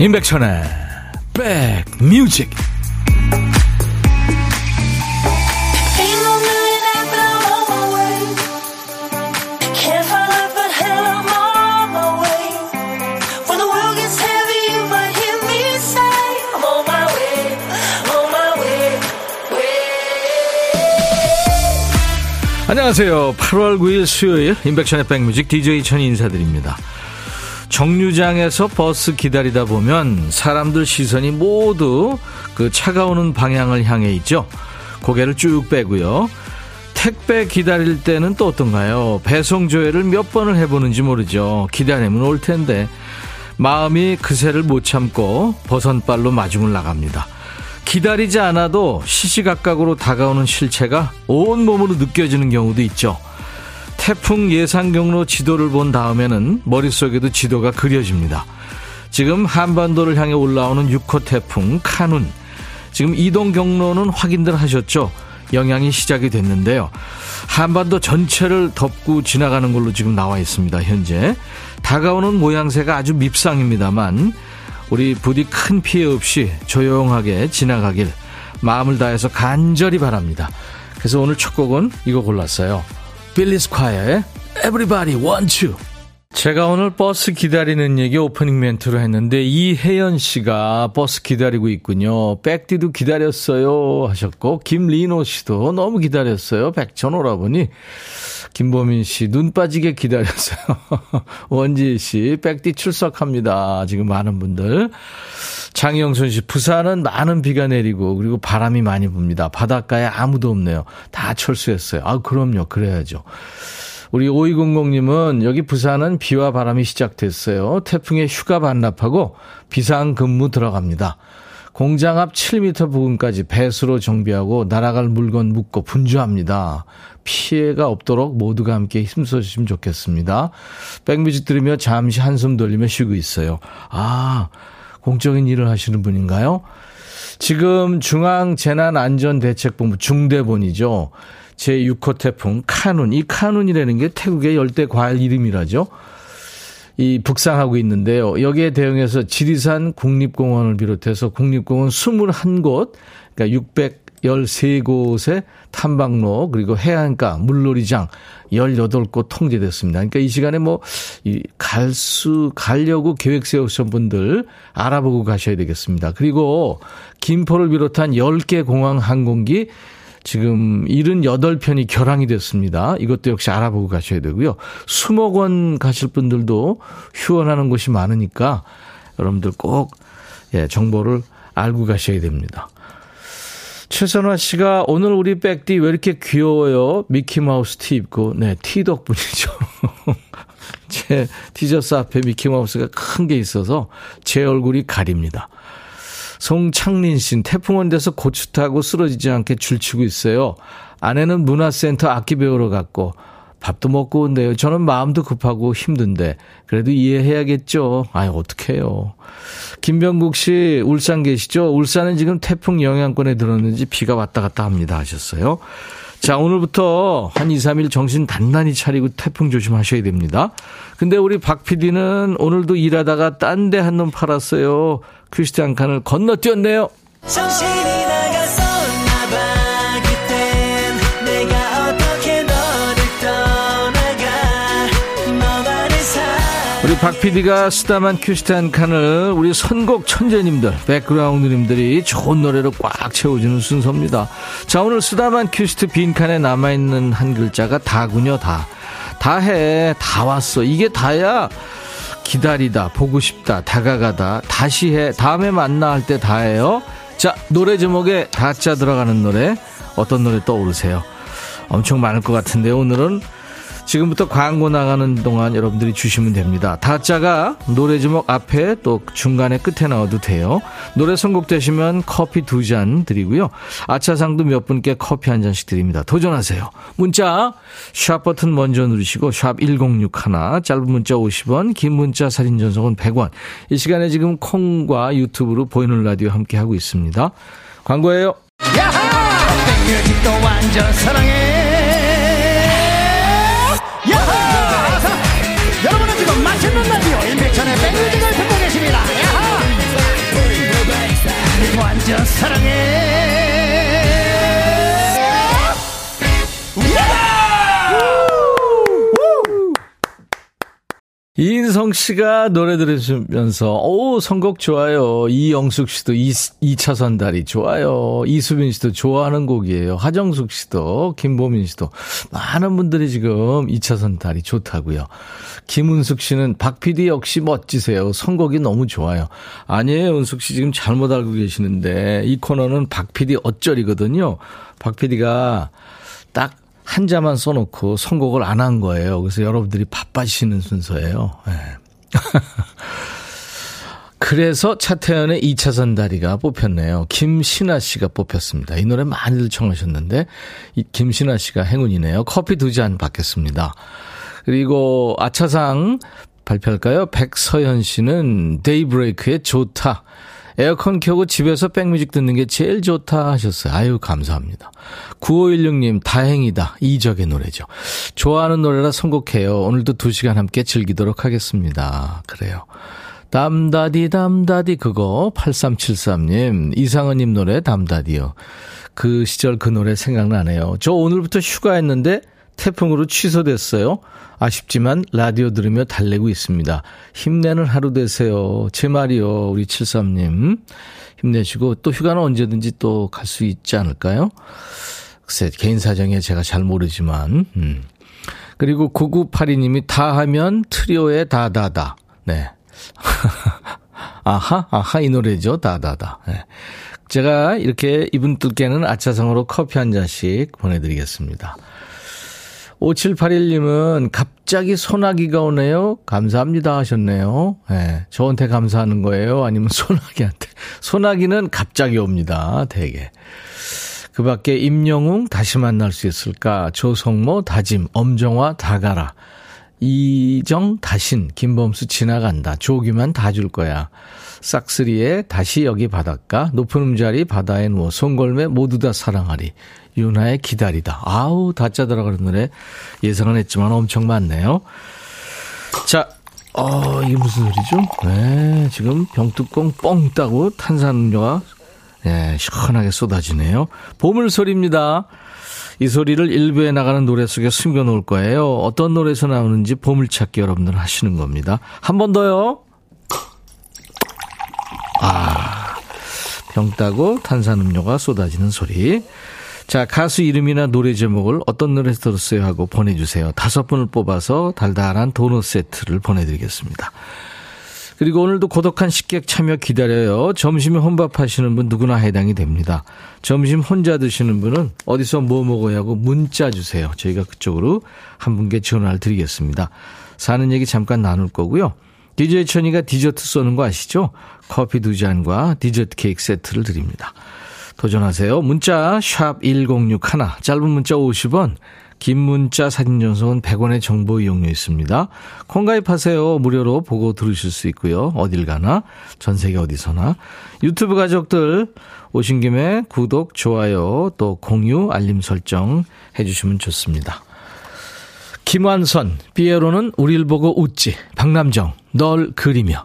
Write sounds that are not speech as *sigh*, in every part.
임백천의 백뮤직 안녕하세요. 8월 9일 수요일 임백천의 백뮤직 DJ 천이 인사드립니다. 정류장에서 버스 기다리다 보면 사람들 시선이 모두 그 차가 오는 방향을 향해 있죠. 고개를 쭉 빼고요. 택배 기다릴 때는 또 어떤가요? 배송 조회를 몇 번을 해보는지 모르죠. 기다리면 올 텐데 마음이 그새를 못 참고 버선발로 마중을 나갑니다. 기다리지 않아도 시시각각으로 다가오는 실체가 온몸으로 느껴지는 경우도 있죠. 태풍 예상 경로 지도를 본 다음에는 머릿속에도 지도가 그려집니다. 지금 한반도를 향해 올라오는 6호 태풍 카눈. 지금 이동 경로는 확인들 하셨죠? 영향이 시작이 됐는데요. 한반도 전체를 덮고 지나가는 걸로 지금 나와 있습니다. 현재 다가오는 모양새가 아주 밉상입니다만 우리 부디 큰 피해 없이 조용하게 지나가길 마음을 다해서 간절히 바랍니다. 그래서 오늘 첫 곡은 이거 골랐어요. 빌리 스콰이어의 Everybody Wants You. 제가 오늘 버스 기다리는 얘기 오프닝 멘트로 했는데 이혜연 씨가 버스 기다리고 있군요. 백디도 기다렸어요 하셨고 김리노 씨도 너무 기다렸어요. 백천 오라버니 김보민 씨 눈 빠지게 기다렸어요. *laughs* 원지 씨 백디 출석합니다. 지금 많은 분들. 장영순 씨 부산은 많은 비가 내리고 그리고 바람이 많이 붑니다. 바닷가에 아무도 없네요. 다 철수했어요. 아 그럼요. 그래야죠. 우리 5200님은 여기 부산은 비와 바람이 시작됐어요. 태풍에 휴가 반납하고 비상 근무 들어갑니다. 공장 앞 7m 부근까지 배수로 정비하고 날아갈 물건 묻고 분주합니다. 피해가 없도록 모두가 함께 힘써주시면 좋겠습니다. 백뮤직 들으며 잠시 한숨 돌리며 쉬고 있어요. 아, 공적인 일을 하시는 분인가요? 지금 중앙재난안전대책본부 중대본이죠. 제6호 태풍 카눈. 이 카눈이라는 게 태국의 열대 과일 이름이라죠. 이 북상하고 있는데요. 여기에 대응해서 지리산 국립공원을 비롯해서 국립공원 21곳, 그러니까 613곳의 탐방로, 그리고 해안가, 물놀이장 18곳 통제됐습니다. 그러니까 이 시간에 뭐, 이, 갈 수, 가려고 계획 세우신 분들 알아보고 가셔야 되겠습니다. 그리고 김포를 비롯한 10개 공항 항공기 지금 78편이 결항이 됐습니다. 이것도 역시 알아보고 가셔야 되고요. 수목 원 가실 분들도 휴원하는 곳이 많으니까 여러분들 꼭 예, 정보를 알고 가셔야 됩니다. 최선화 씨가 오늘 우리 백디 왜 이렇게 귀여워요? 미키마우스 티 입고, 네, 티 덕분이죠. *laughs* 제 티셔츠 앞에 미키마우스가 큰 게 있어서 제 얼굴이 가립니다. 송창린 씨는 태풍 온 데서 고추 타고 쓰러지지 않게 줄치고 있어요. 아내는 문화센터 악기 배우러 갔고 밥도 먹고 온대요. 저는 마음도 급하고 힘든데 그래도 이해해야겠죠. 아유 어떡해요. 김병국 씨 울산 계시죠? 울산은 지금 태풍 영향권에 들었는지 비가 왔다 갔다 합니다 하셨어요. 자, 오늘부터 한 2, 3일 정신 단단히 차리고 태풍 조심하셔야 됩니다. 근데 우리 박 PD는 오늘도 일하다가 딴 데 한 놈 팔았어요. 크리스티안 칸을 건너뛰었네요. 우리 박 PD가 쓰다만 큐스탄 칸을 우리 선곡 천재님들, 백그라운드님들이 좋은 노래로 꽉 채워주는 순서입니다. 자, 오늘 쓰다만 큐시트 빈칸에 남아있는 한 글자가 다군요, 다. 다 해, 다 왔어. 이게 다야. 기다리다, 보고 싶다, 다가가다, 다시 해, 다음에 만나 할 때다 해요. 자, 노래 제목에 다자 들어가는 노래, 어떤 노래 떠오르세요? 엄청 많을 것 같은데, 오늘은 지금부터 광고 나가는 동안 여러분들이 주시면 됩니다. 다자가 노래 제목 앞에 또 중간에 끝에 나와도 돼요. 노래 선곡되시면 커피 두 잔 드리고요. 아차상도 몇 분께 커피 한 잔씩 드립니다. 도전하세요. 문자 샵 버튼 먼저 누르시고 샵 1061, 짧은 문자 50원, 긴 문자 사진 전송은 100원. 이 시간에 지금 콩과 유튜브로 보이는 라디오 함께 하고 있습니다. 광고예요. 야하! 백뮤직도 완전 사랑해. 그저 사랑해. 김은성 씨가 노래 들으시면서, 오, 선곡 좋아요. 이영숙 씨도 2, 2차선 다리 좋아요. 이수빈 씨도 좋아하는 곡이에요. 하정숙 씨도, 김보민 씨도. 많은 분들이 지금 2차선 다리 좋다고요. 김은숙 씨는 박 PD 역시 멋지세요. 선곡이 너무 좋아요. 아니에요, 은숙 씨 지금 잘못 알고 계시는데, 이 코너는 박 PD 어쩔이거든요. 박 PD가 딱 한자만 써놓고 선곡을 안 한 거예요. 그래서 여러분들이 바빠지시는 순서예요. 네. *laughs* 그래서 차태현의 2차선 다리가 뽑혔네요. 김신아 씨가 뽑혔습니다. 이 노래 많이들 청하셨는데, 김신아 씨가 행운이네요. 커피 두 잔 받겠습니다. 그리고 아차상 발표할까요? 백서현 씨는 데이브레이크의 좋다. 에어컨 켜고 집에서 백뮤직 듣는 게 제일 좋다 하셨어요. 아유, 감사합니다. 9516님, 다행이다. 이적의 노래죠. 좋아하는 노래라 선곡해요. 오늘도 2시간 함께 즐기도록 하겠습니다. 그래요. 담다디, 담다디, 그거. 8373님, 이상은님 노래, 담다디요. 그 시절 그 노래 생각나네요. 저 오늘부터 휴가했는데 태풍으로 취소됐어요. 아쉽지만 라디오 들으며 달래고 있습니다. 힘내는 하루 되세요. 제 말이요. 우리 73님. 힘내시고 또 휴가는 언제든지 또 갈 수 있지 않을까요? 글쎄 개인 사정에 제가 잘 모르지만 음. 그리고 9982님이 다 하면 트리오의 다다다. 네. *laughs* 아하, 아하, 이 노래죠. 다다다. 네. 제가 이렇게 이분들께는 아차상으로 커피 한 잔씩 보내드리겠습니다. 5781님은 갑자기 소나기가 오네요. 감사합니다 하셨네요. 네, 저한테 감사하는 거예요? 아니면 소나기한테? *laughs* 소나기는 갑자기 옵니다. 되게. 그 밖에 임영웅 다시 만날 수 있을까? 조성모 다짐, 엄정화 다가라. 이정 다신, 김범수 지나간다. 조기만 다 줄 거야. 싹스리에 다시 여기 바닷가, 높은 음자리 바다에 누워, 송골매 모두 다 사랑하리. 윤하의 기다리다. 아우, 다짜 들어가는 노래 예상은 했지만 엄청 많네요. 자, 어, 이게 무슨 소리죠? 네, 지금 병뚜껑 뻥 따고 탄산음료가 네, 시원하게 쏟아지네요. 보물소리입니다. 이 소리를 일부에 나가는 노래 속에 숨겨놓을 거예요. 어떤 노래에서 나오는지 보물찾기 여러분들 하시는 겁니다. 한 번 더요. 아, 병 따고 탄산음료가 쏟아지는 소리. 자, 가수 이름이나 노래 제목을 어떤 노래에서 들었어요 하고 보내주세요. 다섯 분을 뽑아서 달달한 도넛 세트를 보내드리겠습니다. 그리고 오늘도 고독한 식객 참여 기다려요. 점심에 혼밥 하시는 분 누구나 해당이 됩니다. 점심 혼자 드시는 분은 어디서 뭐 먹어야 하고 문자 주세요. 저희가 그쪽으로 한 분께 전화를 드리겠습니다. 사는 얘기 잠깐 나눌 거고요. DJ 천이가 디저트 쏘는 거 아시죠? 커피 두 잔과 디저트 케이크 세트를 드립니다. 도전하세요. 문자 1061, 짧은 문자 50원, 긴 문자 사진 전송은 100원의 정보 이용료 있습니다. 콩 가입하세요. 무료로 보고 들으실 수 있고요. 어딜 가나 전 세계 어디서나 유튜브 가족들 오신 김에 구독, 좋아요, 또 공유, 알림 설정 해주시면 좋습니다. 김완선, 비에로는 우릴 보고 웃지. 박남정, 널 그리며.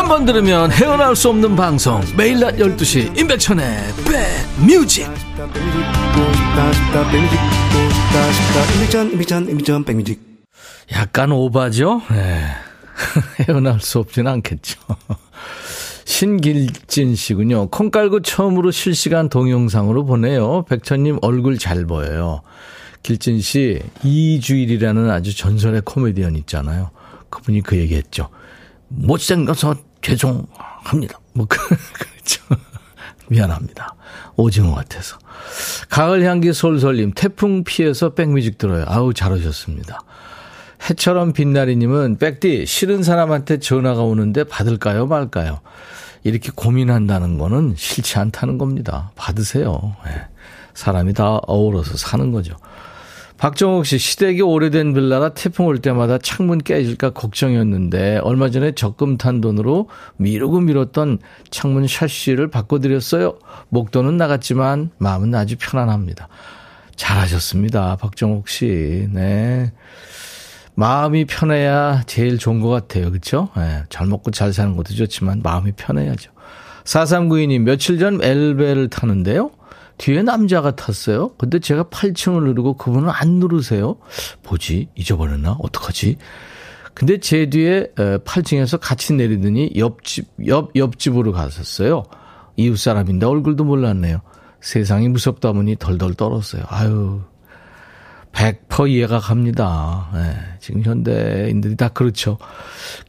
한 번 들으면 헤어나올 수 없는 방송 매일 낮 12시 임백천의 백뮤직 약간 오바죠? 네. *laughs* 헤어나올 수 없지는 않겠죠. *laughs* 신길진 씨군요. 콩 깔고 처음으로 실시간 동영상으로 보내요. 백천님 얼굴 잘 보여요. 길진 씨, 이주일이라는 아주 전설의 코미디언 있잖아요. 그분이 그 얘기 했죠. 못생겨서 죄송합니다. 뭐, 그, *laughs* 그렇죠. 미안합니다. 오징어 같아서. 가을 향기 솔솔님, 태풍 피해서 백뮤직 들어요. 아우, 잘하셨습니다. 해처럼 빛나리님은 백디, 싫은 사람한테 전화가 오는데 받을까요, 말까요? 이렇게 고민한다는 거는 싫지 않다는 겁니다. 받으세요. 네. 사람이 다 어우러서 사는 거죠. 박정욱 씨, 시댁이 오래된 빌라라 태풍 올 때마다 창문 깨질까 걱정이었는데, 얼마 전에 적금 탄 돈으로 미루고 미뤘던 창문 샤시를 바꿔드렸어요. 목돈은 나갔지만, 마음은 아주 편안합니다. 잘하셨습니다. 박정욱 씨. 네. 마음이 편해야 제일 좋은 것 같아요. 그쵸? 네, 잘 먹고 잘 사는 것도 좋지만, 마음이 편해야죠. 4392님, 며칠 전 엘베를 타는데요. 뒤에 남자가 탔어요. 근데 제가 8층을 누르고 그분은 안 누르세요. 뭐지? 잊어버렸나? 어떡하지? 근데 제 뒤에 8층에서 같이 내리더니 옆집, 옆, 옆집으로 갔었어요. 이웃 사람인데 얼굴도 몰랐네요. 세상이 무섭다 보니 덜덜 떨었어요. 아유, 100% 이해가 갑니다. 네, 지금 현대인들이 다 그렇죠.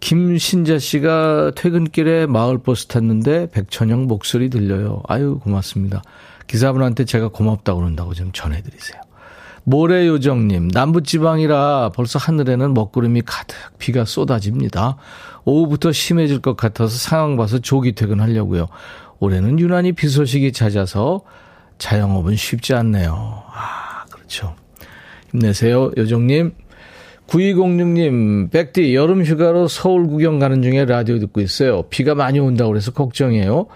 김신자 씨가 퇴근길에 마을버스 탔는데 백천영 목소리 들려요. 아유, 고맙습니다. 기사분한테 제가 고맙다고 그런다고 좀 전해드리세요. 모래요정님, 남부지방이라 벌써 하늘에는 먹구름이 가득 비가 쏟아집니다. 오후부터 심해질 것 같아서 상황 봐서 조기 퇴근하려고요. 올해는 유난히 비 소식이 잦아서 자영업은 쉽지 않네요. 아, 그렇죠. 힘내세요, 요정님. 9206님, 백디, 여름 휴가로 서울 구경 가는 중에 라디오 듣고 있어요. 비가 많이 온다고 그래서 걱정이에요.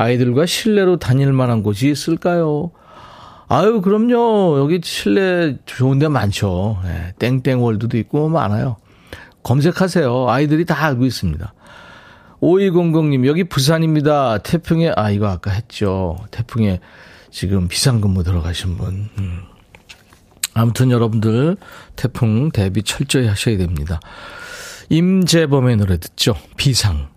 아이들과 실내로 다닐 만한 곳이 있을까요? 아유, 그럼요. 여기 실내 좋은 데 많죠. 네, 땡땡월드도 있고 많아요. 검색하세요. 아이들이 다 알고 있습니다. 5200님, 여기 부산입니다. 태풍에, 아, 이거 아까 했죠. 태풍에 지금 비상근무 들어가신 분. 음. 아무튼 여러분들 태풍 대비 철저히 하셔야 됩니다. 임재범의 노래 듣죠. 비상.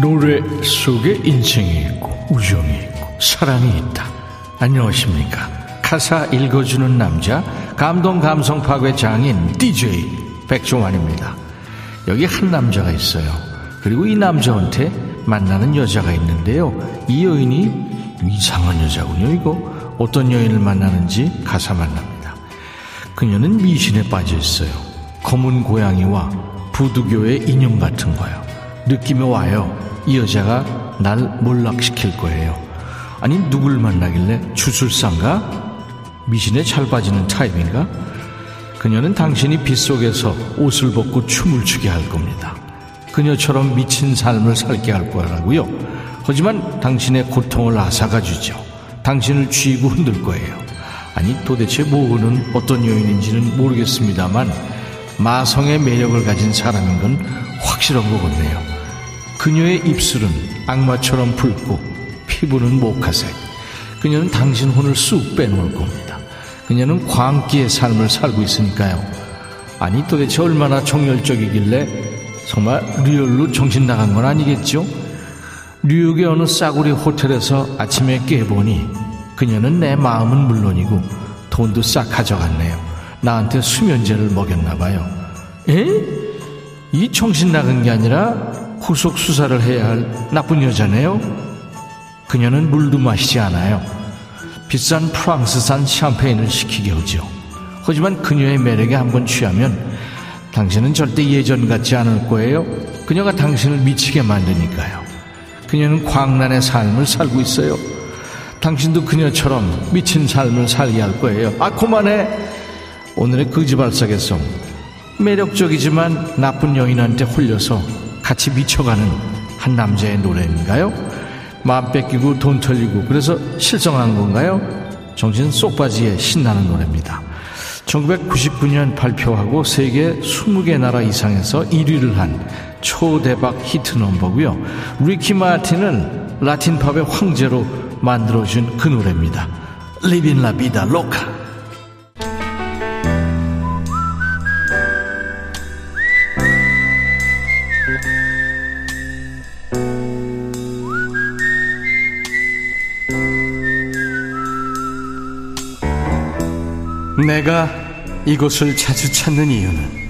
노래 속에 인생이 있고 우정이 있고 사랑이 있다. 안녕하십니까. 가사 읽어주는 남자 감동 감성 파괴 장인 DJ 백종환입니다. 여기 한 남자가 있어요. 그리고 이 남자한테 만나는 여자가 있는데요. 이 여인이 이상한 여자군요. 이거 어떤 여인을 만나는지 가사 만납니다. 그녀는 미신에 빠져 있어요. 검은 고양이와 부두교의 인형 같은 거요. 느낌이 와요. 이 여자가 날 몰락시킬 거예요. 아니 누굴 만나길래 주술사인가? 미신에 잘 빠지는 타입인가? 그녀는 당신이 빗속에서 옷을 벗고 춤을 추게 할 겁니다. 그녀처럼 미친 삶을 살게 할 거라고요. 하지만 당신의 고통을 앗아가 주죠. 당신을 쥐고 흔들 거예요. 아니 도대체 뭐는 어떤 요인인지는 모르겠습니다만 마성의 매력을 가진 사람인 건 확실한 것 같네요. 그녀의 입술은 악마처럼 붉고 피부는 모카색. 그녀는 당신 혼을 쑥 빼놓을 겁니다. 그녀는 광기의 삶을 살고 있으니까요. 아니 도대체 얼마나 정열적이길래 정말 리얼로 정신 나간 건 아니겠죠? 뉴욕의 어느 싸구리 호텔에서 아침에 깨보니 그녀는 내 마음은 물론이고 돈도 싹 가져갔네요. 나한테 수면제를 먹였나 봐요. 에? 이 정신 나간 게 아니라 후속 수사를 해야 할 나쁜 여자네요. 그녀는 물도 마시지 않아요. 비싼 프랑스산 샴페인을 시키게 하죠. 하지만 그녀의 매력에 한번 취하면 당신은 절대 예전 같지 않을 거예요. 그녀가 당신을 미치게 만드니까요. 그녀는 광란의 삶을 살고 있어요. 당신도 그녀처럼 미친 삶을 살게 할 거예요. 아, 그만해! 오늘의 거지발사계성. 매력적이지만 나쁜 여인한테 홀려서 같이 미쳐가는 한 남자의 노래인가요? 마음 뺏기고 돈 털리고 그래서 실성한 건가요? 정신 쏙빠지에 신나는 노래입니다. 1999년 발표하고 세계 20개 나라 이상에서 1위를 한 초대박 히트 넘버고요. 리키 마틴은 라틴 팝의 황제로 만들어준 그 노래입니다. La vida loca. 내가 이곳을 자주 찾는 이유는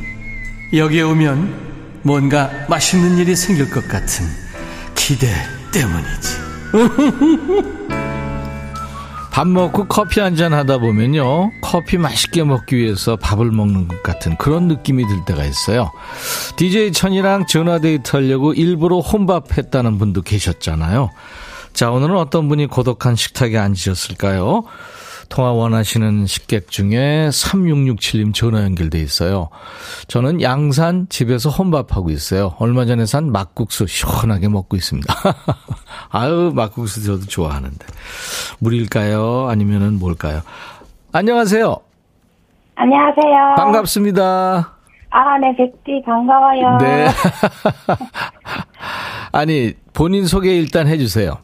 여기에 오면 뭔가 맛있는 일이 생길 것 같은 기대 때문이지. *laughs* 밥 먹고 커피 한 잔 하다 보면요. 커피 맛있게 먹기 위해서 밥을 먹는 것 같은 그런 느낌이 들 때가 있어요. DJ 천이랑 전화데이트 하려고 일부러 혼밥 했다는 분도 계셨잖아요. 자, 오늘은 어떤 분이 고독한 식탁에 앉으셨을까요? 통화 원하시는 식객 중에 3667님 전화 연결돼 있어요. 저는 양산 집에서 혼밥하고 있어요. 얼마 전에 산 막국수 시원하게 먹고 있습니다. *laughs* 아유, 막국수 저도 좋아하는데. 물일까요? 아니면은 뭘까요? 안녕하세요. 안녕하세요. 반갑습니다. 아, 네, 백디 반가워요. 네. *laughs* 아니, 본인 소개 일단 해주세요.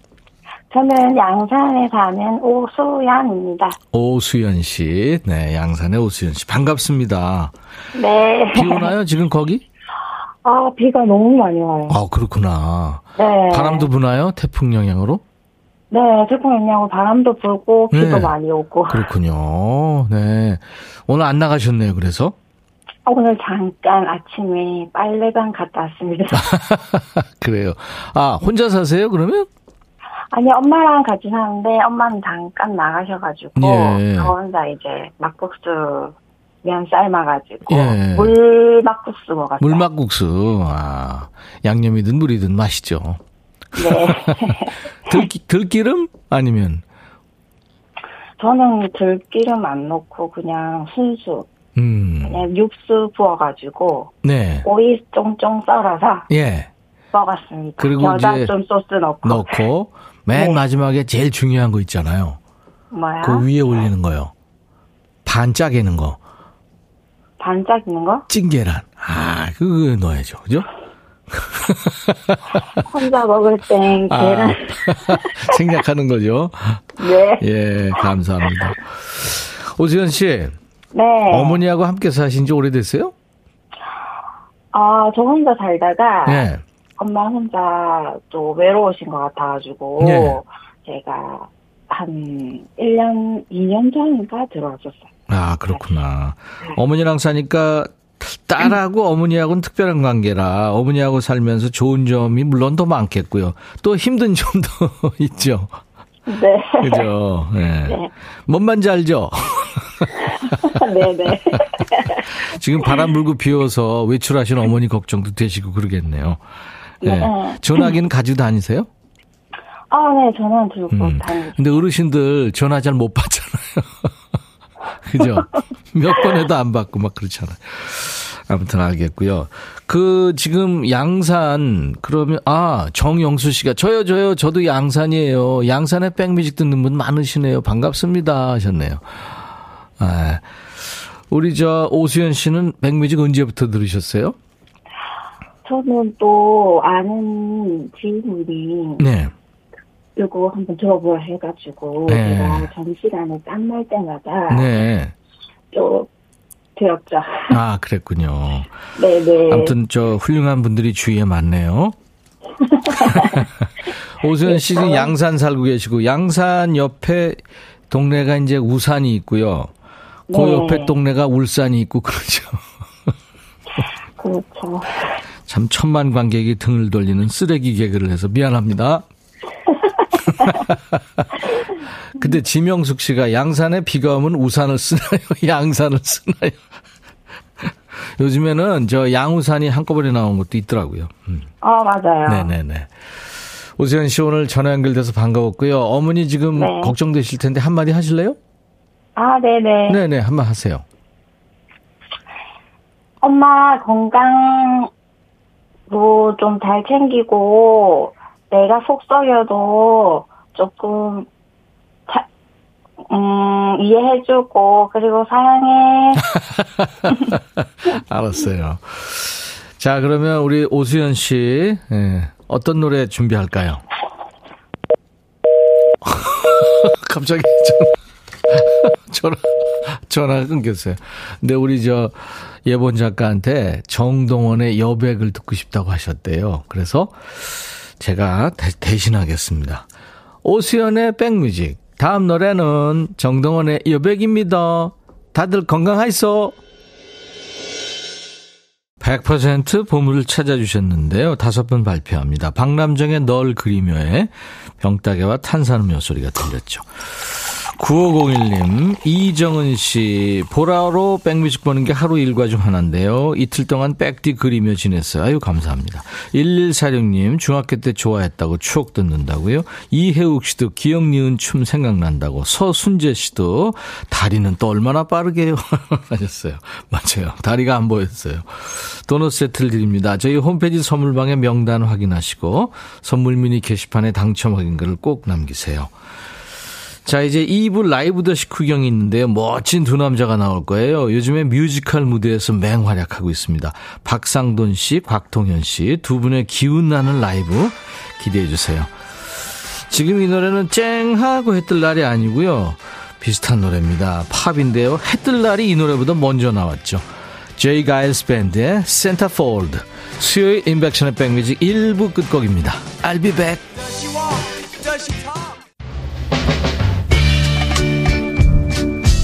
저는 양산에 사는 오수연입니다. 오수연 씨. 네, 양산의 오수연 씨. 반갑습니다. 네. 비 오나요, 지금 거기? 아, 비가 너무 많이 와요. 아, 그렇구나. 네. 바람도 부나요? 태풍 영향으로? 네, 태풍 영향으로 바람도 불고 비도 네. 많이 오고. 그렇군요. 네. 오늘 안 나가셨네요, 그래서? 아, 오늘 잠깐 아침에 빨래방 갔다 왔습니다. *laughs* 그래요. 아, 혼자 사세요, 그러면? 아니, 엄마랑 같이 사는데 엄마는 잠깐 나가셔가지고 예. 저 혼자 이제 막국수 면 삶아가지고 예. 물 막국수 먹었어요. 물막국수. 아, 양념이든 물이든 맛있죠. 네. *laughs* 들기, 들기름? 아니면, 저는 들기름 안 넣고 그냥 순수 음, 그냥 육수 부어가지고 네. 오이 쫑쫑 썰어서 예. 먹었습니다. 그리고 겨자 이제 좀 소스 넣고 넣고, 맨 네. 마지막에 제일 중요한 거 있잖아요. 뭐야 그 위에 올리는 거요. 반짝이는 거. 반짝 있는 거 찐계란. 아, 그거 넣어야죠. 그죠? *laughs* 혼자 먹을 땐 아, 계란 *laughs* 생략하는 거죠. 네. 예, 감사합니다. 오수연 씨, 네. 어머니하고 함께 사신 지 오래됐어요? 아, 저 혼자 살다가 예. 엄마 혼자 또 외로우신 것 같아가지고 네. 제가 한 1년, 2년 전인가 들어왔었어요. 아, 그렇구나. 어머니랑 사니까 딸하고 어머니하고는 특별한 관계라 어머니하고 살면서 좋은 점이 물론 더 많겠고요. 또 힘든 점도 *laughs* 있죠. 네. 그죠? 예. 네. 뭔 말인지 알죠? 네네. 지금 바람 불고 비 와서 외출하시는 어머니 걱정도 되시고 그러겠네요. 예. 네. 전화기는 가지고 다니세요? 아, 네, 전화 들고 음. 다니고. 근데 어르신들 전화 잘 못 받잖아요. *laughs* 그죠? 몇 번 해도 안 받고 막 그렇잖아요. 아무튼 알겠고요. 그 지금 양산 그러면 아 정영수 씨가 저요 저요 저도 양산이에요. 양산에 백뮤직 듣는 분 많으시네요. 반갑습니다 하셨네요. 아, 우리 저 오수연 씨는 백뮤직 언제부터 들으셨어요? 저는 또 아는 지인분이 네. 이거 한번 들어보라 해가지고 네. 제가 점심시간에 땀날 때마다 네. 또 들었죠. 아 그랬군요. 네네. *laughs* 아무튼 저 훌륭한 분들이 주위에 많네요. *laughs* 오수연 씨는 양산 살고 계시고 양산 옆에 동네가 이제 우산이 있고요. 그 네. 옆에 동네가 울산이 있고 그러죠. *laughs* 그렇죠. 참 천만 관객이 등을 돌리는 쓰레기 개그를 해서 미안합니다. *laughs* 근데 지명숙 씨가 양산에 비가 오면 우산을 쓰나요? *laughs* 양산을 쓰나요? *laughs* 요즘에는 저 양우산이 한꺼번에 나온 것도 있더라고요. 음. 아 맞아요. 네네네. 오세현 씨 오늘 전화 연결돼서 반가웠고요. 어머니 지금 네. 걱정되실 텐데 한마디 하실래요? 아 네네. 네네, 한마디 하세요. 엄마 건강 도좀잘 챙기고 내가 속 썩여도 조금 자, 음, 이해해주고 그리고 사랑해. *laughs* 알았어요. 자, 그러면 우리 오수연 씨, 예, 어떤 노래 준비할까요? *laughs* 갑자기 전화, *laughs* 전화, 전화 끊겼어요. 근데 우리 저 예본 작가한테 정동원의 여백을 듣고 싶다고 하셨대요. 그래서 제가 대, 대신하겠습니다. 오수연의 백뮤직. 다음 노래는 정동원의 여백입니다. 다들 건강하이소. 100% 보물을 찾아주셨는데요. 다섯 번 발표합니다. 박남정의 널 그리며에 병따개와 탄산음료 소리가 들렸죠. 9501님, 이정은 씨, 보라로 백뮤직 보는 게 하루 일과 중 하나인데요. 이틀 동안 백디 그리며 지냈어요. 아유, 감사합니다. 1146님, 중학교 때 좋아했다고 추억 듣는다고요. 이혜욱 씨도 기억 니은 춤 생각난다고. 서순재 씨도 다리는 또 얼마나 빠르게요. *laughs* 하셨어요. 맞아요. 다리가 안 보였어요. 도넛 세트를 드립니다. 저희 홈페이지 선물방에 명단 확인하시고 선물 미니 게시판에 당첨 확인글을 꼭 남기세요. 자, 이제 2부 라이브도 식후경이 있는데요. 멋진 두 남자가 나올 거예요. 요즘에 뮤지컬 무대에서 맹활약하고 있습니다. 박상돈 씨, 곽동현 씨 두 분의 기운 나는 라이브 기대해 주세요. 지금 이 노래는 쨍하고 해뜰 날이 아니고요. 비슷한 노래입니다. 팝인데요. 해뜰 날이 이 노래보다 먼저 나왔죠. J. Geils Band의 Centerfold. 수요일 임백천의 백뮤직 1부 끝곡입니다. I'll be back.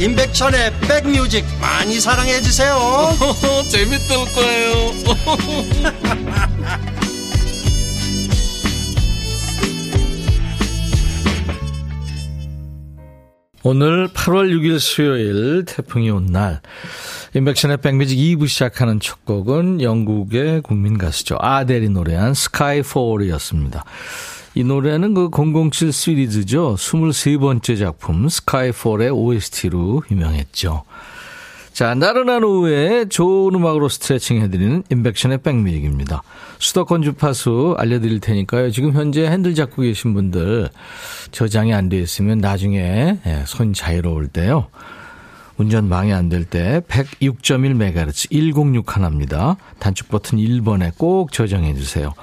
임백천의 백뮤직 많이 사랑해 주세요 *laughs* 재밌을 거예요 *laughs* 오늘 8월 6일 수요일 태풍이 온날 인백션의 백뮤직 2부 시작하는 첫 곡은 영국의 국민 가수죠. 아델이 노래한 스카이폴이었습니다. 이 노래는 그 007 시리즈죠. 23번째 작품 스카이폴의 OST로 유명했죠. 자, 나른한 오후에 좋은 음악으로 스트레칭 해드리는 인백션의 백뮤직입니다. 수도권 주파수 알려드릴 테니까요. 지금 현재 핸들 잡고 계신 분들 저장이 안 돼 있으면 나중에 예, 손 자유로울 때요. 운전 방해 안 될 때 106.1MHz 106 하나입니다. 단축 버튼 1번에 꼭 저장해 주세요.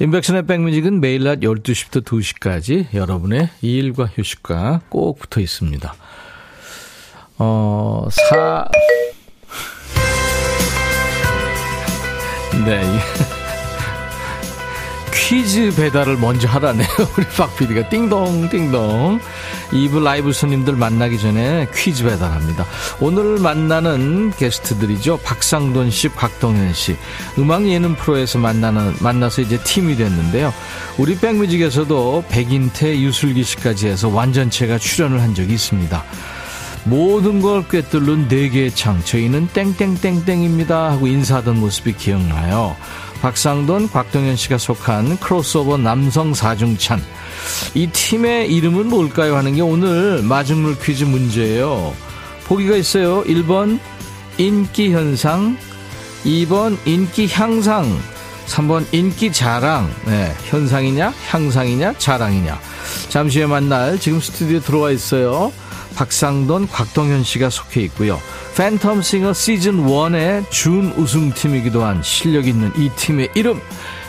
인백션의 백뮤직은 매일 낮 12시부터 2시까지 여러분의 일과 휴식과 꼭 붙어 있습니다. 어, 사, *laughs* 네. *laughs* 퀴즈 배달을 먼저 하라네요. *laughs* 우리 박 PD가 띵동, 띵동. 2부 라이브 손님들 만나기 전에 퀴즈 배달합니다. 오늘 만나는 게스트들이죠. 박상돈 씨, 곽동현 씨. 음악 예능 프로에서 만나는, 만나서 이제 팀이 됐는데요. 우리 백뮤직에서도 백인태, 유슬기 씨까지 해서 완전체가 출연을 한 적이 있습니다. 모든 걸 꿰뚫는 네 개의 창. 저희는 땡땡땡땡입니다. 하고 인사하던 모습이 기억나요. 박상돈, 곽동현 씨가 속한 크로스오버 남성 사중찬. 이 팀의 이름은 뭘까요? 하는 게 오늘 마중물 퀴즈 문제예요. 보기가 있어요. 1번 인기 현상, 2번 인기 향상, 3번 인기 자랑. 네, 현상이냐, 향상이냐, 자랑이냐. 잠시 후에 만날 지금 스튜디오 들어와 있어요. 박상돈, 곽동현 씨가 속해 있고요. 팬텀 싱어 시즌 1의 준 우승팀이기도 한 실력 있는 이 팀의 이름.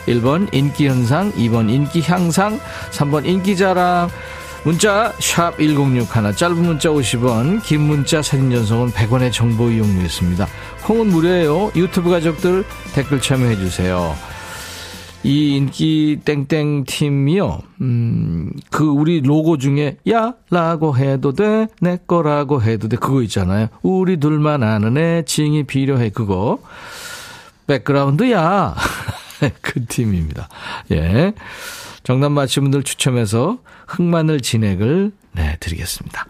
1번 인기 현상, 2번 인기 향상, 3번 인기 자랑. 문자 샵 1061, 짧은 문자 50원, 긴 문자 사진 전송은 100원의 정보 이용료 있습니다. 콩은 무료예요. 유튜브 가족들 댓글 참여해 주세요. 이 인기 땡땡 팀이요, 음, 그 우리 로고 중에 야 라고 해도 돼, 내 거라고 해도 돼, 그거 있잖아요. 우리 둘만 아는 애, 징이 필요해, 그거. 백그라운드야. *laughs* 그 팀입니다. 예. 정답 맞힌 분들 추첨해서 흑마늘 진액을 네, 드리겠습니다.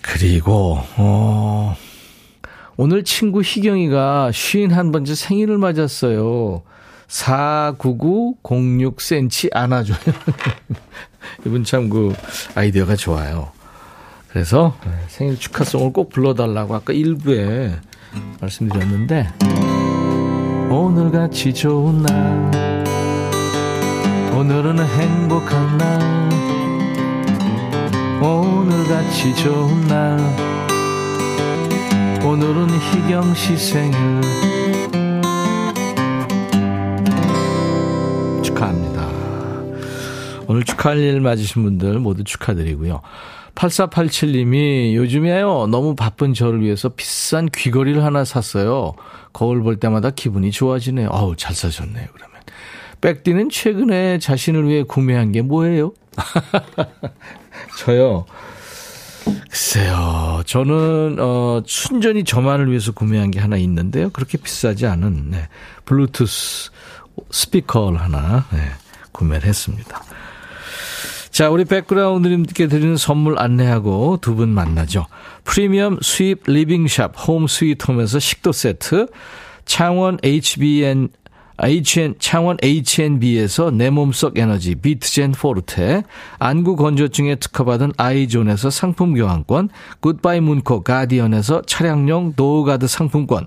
그리고, 어, 오늘 친구 희경이가 51번째 생일을 맞았어요. 49906cm 안아줘요. *laughs* 이분 참 그 아이디어가 좋아요. 그래서 생일 축하송을 꼭 불러달라고 아까 1부에 말씀드렸는데 오늘같이 좋은 날 오늘은 행복한 날 오늘같이 좋은 날 오늘은 희경 씨 생일 축하할 일 맞으신 분들 모두 축하드리고요. 8487님이 요즘에요. 너무 바쁜 저를 위해서 비싼 귀걸이를 하나 샀어요. 거울 볼 때마다 기분이 좋아지네요. 어우, 잘 사셨네요, 그러면. 백디는 최근에 자신을 위해 구매한 게 뭐예요? *laughs* 저요. 글쎄요. 저는, 어, 순전히 저만을 위해서 구매한 게 하나 있는데요. 그렇게 비싸지 않은, 네. 블루투스 스피커를 하나, 네. 구매를 했습니다. 자, 우리 백그라운드님께 드리는 선물 안내하고 두 분 만나죠. 프리미엄 수입 리빙샵 Home Sweet Home에서 식도 세트, 창원 HBN HN, 창원 H&B에서 내 몸속 에너지 비트젠 포르테, 안구 건조증에 특허받은 아이존에서 상품 교환권, 굿바이 문코 가디언에서 차량용 노우가드 상품권,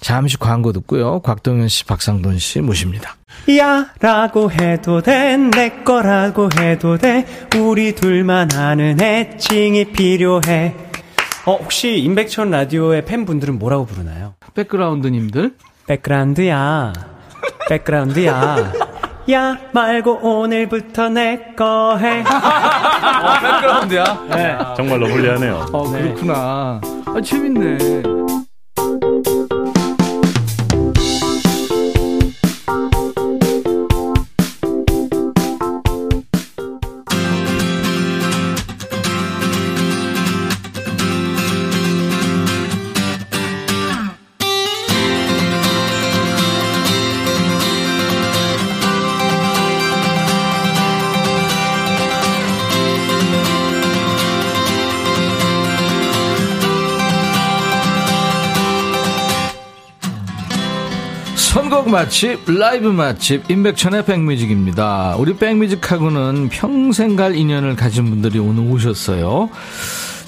잠시 광고 듣고요. 곽동현 씨, 박상돈 씨 모십니다. 야 라고 해도 돼 내 거라고 해도 돼 우리 둘만 아는 애칭이 필요해 어 혹시 임백천 라디오의 팬분들은 뭐라고 부르나요? 백그라운드님들. 백그라운드야 백그라운드야 야 말고 오늘부터 내 거 해. *laughs* 어, 백그라운드야? 네. 정말 러블리하네요. 어, 그렇구나. 아, 재밌네. 선곡 맛집, 라이브 맛집, 임백천의 백뮤직입니다. 우리 백뮤직하고는 평생 갈 인연을 가진 분들이 오늘 오셨어요.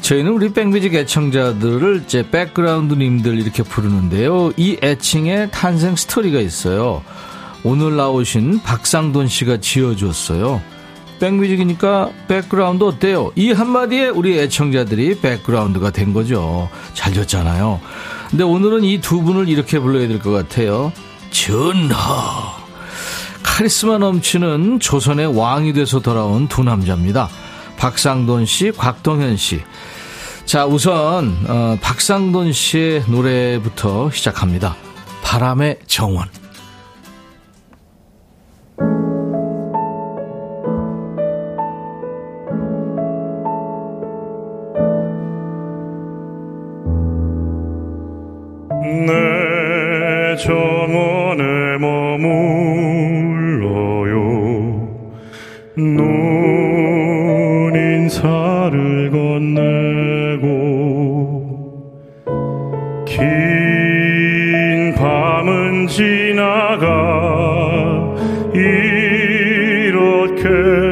저희는 우리 백뮤직 애청자들을 이제 백그라운드님들 이렇게 부르는데요. 이 애칭에 탄생 스토리가 있어요. 오늘 나오신 박상돈 씨가 지어줬어요. 백뮤직이니까 백그라운드 어때요? 이 한마디에 우리 애청자들이 백그라운드가 된 거죠. 잘 줬잖아요. 근데 오늘은 이 두 분을 이렇게 불러야 될 것 같아요. 전하. 카리스마 넘치는 조선의 왕이 돼서 돌아온 두 남자입니다. 박상돈 씨, 곽동현 씨. 자, 우선 어, 박상돈 씨의 노래부터 시작합니다. 바람의 정원. 이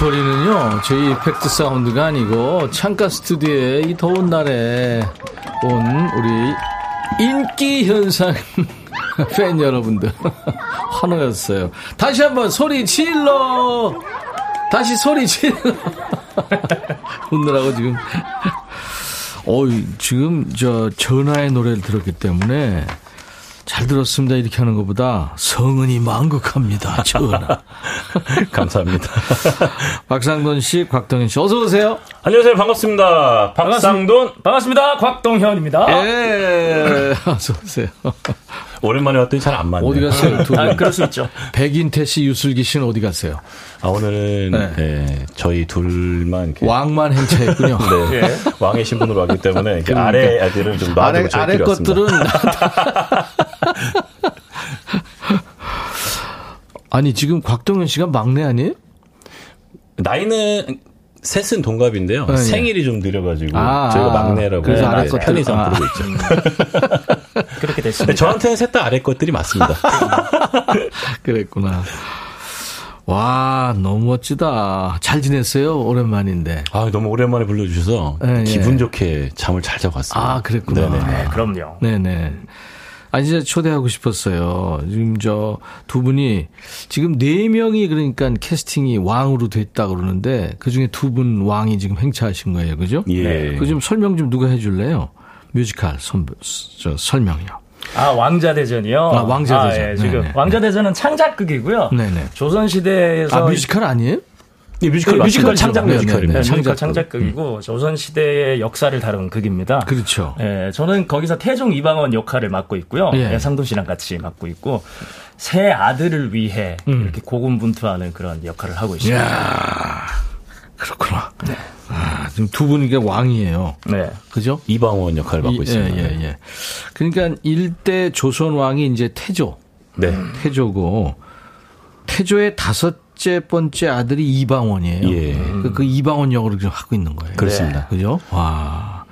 소리는요, 저희 이펙트 사운드가 아니고, 창가 스튜디오에 이 더운 날에 온 우리 인기 현상 *laughs* 팬 여러분들. *laughs* 환호였어요. 다시 한번 소리 질러! 다시 소리 질러! *laughs* 웃느라고 지금. 어이, 지금 저 전화의 노래를 들었기 때문에 잘 들었습니다. 이렇게 하는 것보다 성은이 망극합니다. 전화. *laughs* 감사합니다. *laughs* 박상돈 씨, 곽동현 씨, 어서 오세요. 안녕하세요. 반갑습니다. 박상돈. 반갑습니다. 곽동현입니다. 예, *laughs* 어서 오세요. 오랜만에 왔더니 잘 안 맞네요. 어디 갔어요? 두 분. 아, 그럴 수 있죠. 백인태 씨, 유슬기 씨는 어디 갔어요? 아, 오늘은 네. 예, 저희 둘만 이렇게 왕만 행차했군요. 네. 왕의 신분으로 왔기 때문에 그러니까. 아래 아들을 좀 놔두고 아래, 아래. 것들은. 아니, 지금 곽동현 씨가 막내 아니에요? 나이는 셋은 동갑인데요. 네, 예. 생일이 좀 느려가지고 아, 저희가 막내라고 그래서 아래 네, 것들- 편의상 아. 부르고 있죠. *laughs* 그렇게 근데 됐습니다. 저한테는 셋 다 아래 것들이 맞습니다. *laughs* 그랬구나. 와, 너무 멋지다. 잘 지냈어요? 오랜만인데. 아, 너무 오랜만에 불러주셔서 네, 기분 예. 좋게 잠을 잘 자고 왔습니다. 아, 그랬구나. 네네. 네, 그럼요. 네네. 아니, 진짜 초대하고 싶었어요. 지금 저 두 분이 지금 네 명이 그러니까 캐스팅이 왕으로 됐다 그러는데 그 중에 두 분 왕이 지금 행차하신 거예요. 그죠? 예. 그 좀 설명 좀 누가 해줄래요? 뮤지컬 선, 저 설명이요. 아, 왕자대전이요? 아, 왕자대전. 예, 지금 네네. 왕자대전은 창작극이고요. 네네. 조선시대에서. 아, 뮤지컬 아니에요? 예, 뮤지컬 그 뮤지컬 맞습니다. 창작 네, 뮤지컬입니다. 네, 네. 뮤지컬 창작극. 창작극이고 조선 시대의 역사를 다룬 극입니다. 그렇죠. 예, 저는 거기서 태종 이방원 역할을 맡고 있고요. 예. 예, 상돈 씨랑 같이 맡고 있고 새 아들을 위해 음. 이렇게 고군분투하는 그런 역할을 하고 있습니다. 이야, 그렇구나. 아, 지금 두 분이 게 왕이에요. 네. 그죠? 이방원 역할을 맡고 이- 있습니다. 예, 예, 예. 그러니까 일대 조선 왕이 이제 태조, 네. 태조고 태조의 다섯 셋째 번째 아들이 이방원이에요. 예. 그, 그 이방원 역을 지금 하고 있는 거예요. 그렇습니다. 그죠? 와.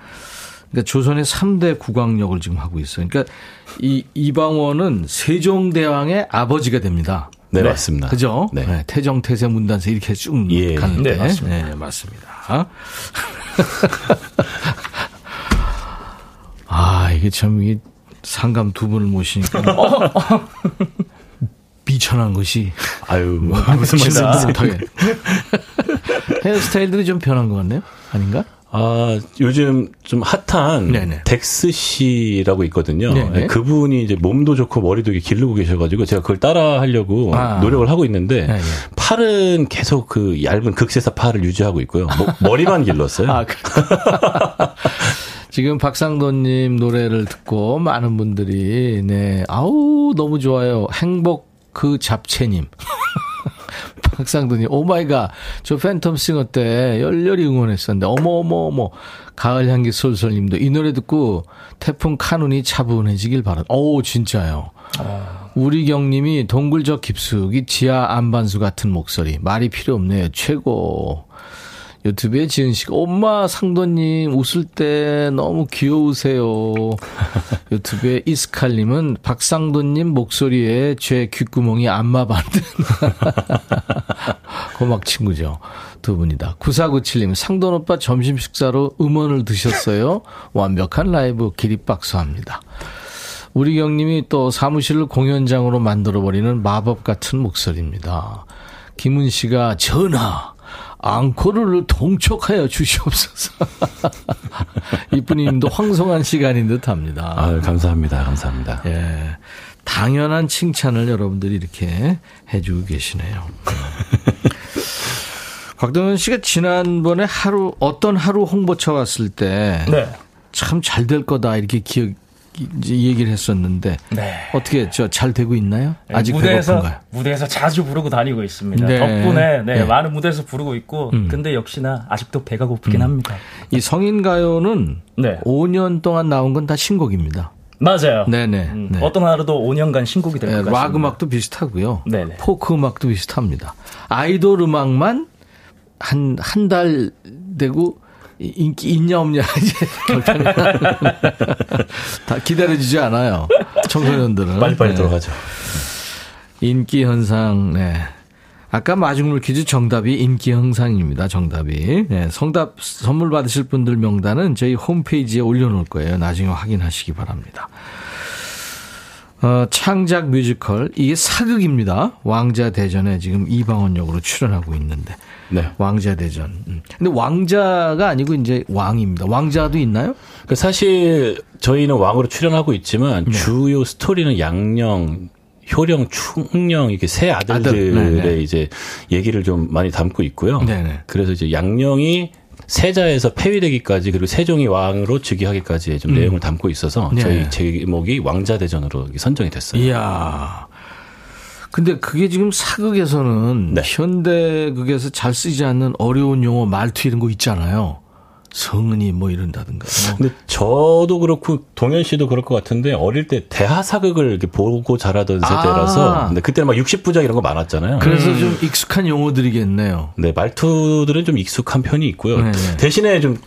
그러니까 조선의 3대 국왕역을 지금 하고 있어요. 그러니까 이 이방원은 세종대왕의 아버지가 됩니다. 네, 맞습니다. 그죠? 네. 네, 태정, 태세, 문단세 이렇게 쭉 예. 가는데. 네, 맞습니다. 네, 맞습니다. *laughs* 아, 이게 참, 이게 상감 두 분을 모시니까. *laughs* 비천한 것이. 아유, 뭐, 무슨 말씀 못하게. *laughs* 헤어스타일들이 좀 변한 것 같네요? 아닌가? 아, 요즘 좀 핫한 네네. 덱스 씨라고 있거든요. 네네. 그분이 이제 몸도 좋고 머리도 이렇게 기르고 계셔가지고 제가 그걸 따라 하려고 아. 노력을 하고 있는데 네, 네. 팔은 계속 그 얇은 극세사 팔을 유지하고 있고요. 뭐, 머리만 길렀어요. *laughs* 아, 그- *laughs* 지금 박상돈님 노래를 듣고 많은 분들이, 네, 아우, 너무 좋아요. 행복 그 잡채님. *laughs* 박상돈님, oh my god. 저 팬텀 싱어 때 열렬히 응원했었는데, 어머, 어머, 어머. 가을 향기 솔솔 님도 이 노래 듣고 태풍 카눈이 차분해지길 바라. 오, 진짜요. 우리경 님이 동굴적 깊숙이 지하 안반수 같은 목소리. 말이 필요 없네요. 최고. 유튜브에 지은 씨가 엄마 상도님 웃을 때 너무 귀여우세요. *laughs* 유튜브에 이스칼님은 박상도님 목소리에 제 귓구멍이 안마 받는 *laughs* 고막 친구죠. 두 분이다. 9497님 상돈 오빠 점심 식사로 음원을 드셨어요. 완벽한 라이브 기립박수합니다. 우리 경님이 또 사무실을 공연장으로 만들어버리는 마법 같은 목소리입니다. 김은 씨가 전하, 앙코르를 동촉하여 주시옵소서. *laughs* 이쁜님도 황송한 시간인 듯 합니다. 아, 감사합니다. 감사합니다. 예. 당연한 칭찬을 여러분들이 이렇게 해주고 계시네요. *laughs* 곽동현 씨가 지난번에 하루, 어떤 하루 홍보차 왔을 때. 네. 참잘 될 거다 이렇게 기억 이제 얘기를 했었는데 네. 어떻게 저 잘 되고 있나요? 아직 무대에서 배고픈가요? 무대에서 자주 부르고 다니고 있습니다. 네. 덕분에 네, 네. 많은 무대에서 부르고 있고 음. 근데 역시나 아직도 배가 고프긴 합니다. 이 성인 가요는 네. 5년 동안 나온 건 다 신곡입니다. 맞아요. 네네. 음, 네. 어떤 하루도 5년간 신곡이 될것 네, 같습니다. 락 음악도 비슷하고요. 네네. 포크 음악도 비슷합니다. 아이돌 음악만 한 한 달 되고 이- 인기 있냐 없냐 *laughs* 이제 결단이 다 기다려지지 않아요. 청소년들은 빨리빨리 네. 들어가죠. 인기 현상. 네. 아까 마중물 퀴즈 정답이 인기 현상입니다. 정답이. 네, 성답 선물 받으실 분들 명단은 저희 홈페이지에 올려놓을 거예요. 나중에 확인하시기 바랍니다. 어, 창작 뮤지컬 이게 사극입니다. 왕자 대전에 지금 이방원 역으로 출연하고 있는데 네. 왕자 대전. 음. 근데 왕자가 아니고 이제 왕입니다. 왕자도 있나요? 그 사실 저희는 왕으로 출연하고 있지만 네. 주요 스토리는 양령, 효령, 충령 이렇게 세 아들들의 아들, 네네. 이제 얘기를 좀 많이 담고 있고요. 네네. 그래서 이제 양령이 세자에서 폐위되기까지 그리고 세종이 왕으로 즉위하기까지의 좀 내용을 담고 있어서 음. 네. 저희 제목이 왕자대전으로 선정이 됐어요. 이야. 근데 그게 지금 사극에서는 네. 현대극에서 잘 쓰지 않는 어려운 용어 말투 이런 거 있잖아요. 성은이 뭐 이런다든가. 뭐. 근데 저도 그렇고 동현 씨도 그럴 것 같은데 어릴 때 대하 사극을 이렇게 보고 자라던 아. 세대라서 근데 그때는 막 60부작 이런 거 많았잖아요. 그래서 좀 익숙한 용어들이겠네요. 네, 말투들은 좀 익숙한 편이 있고요. 네, 네. 대신에 좀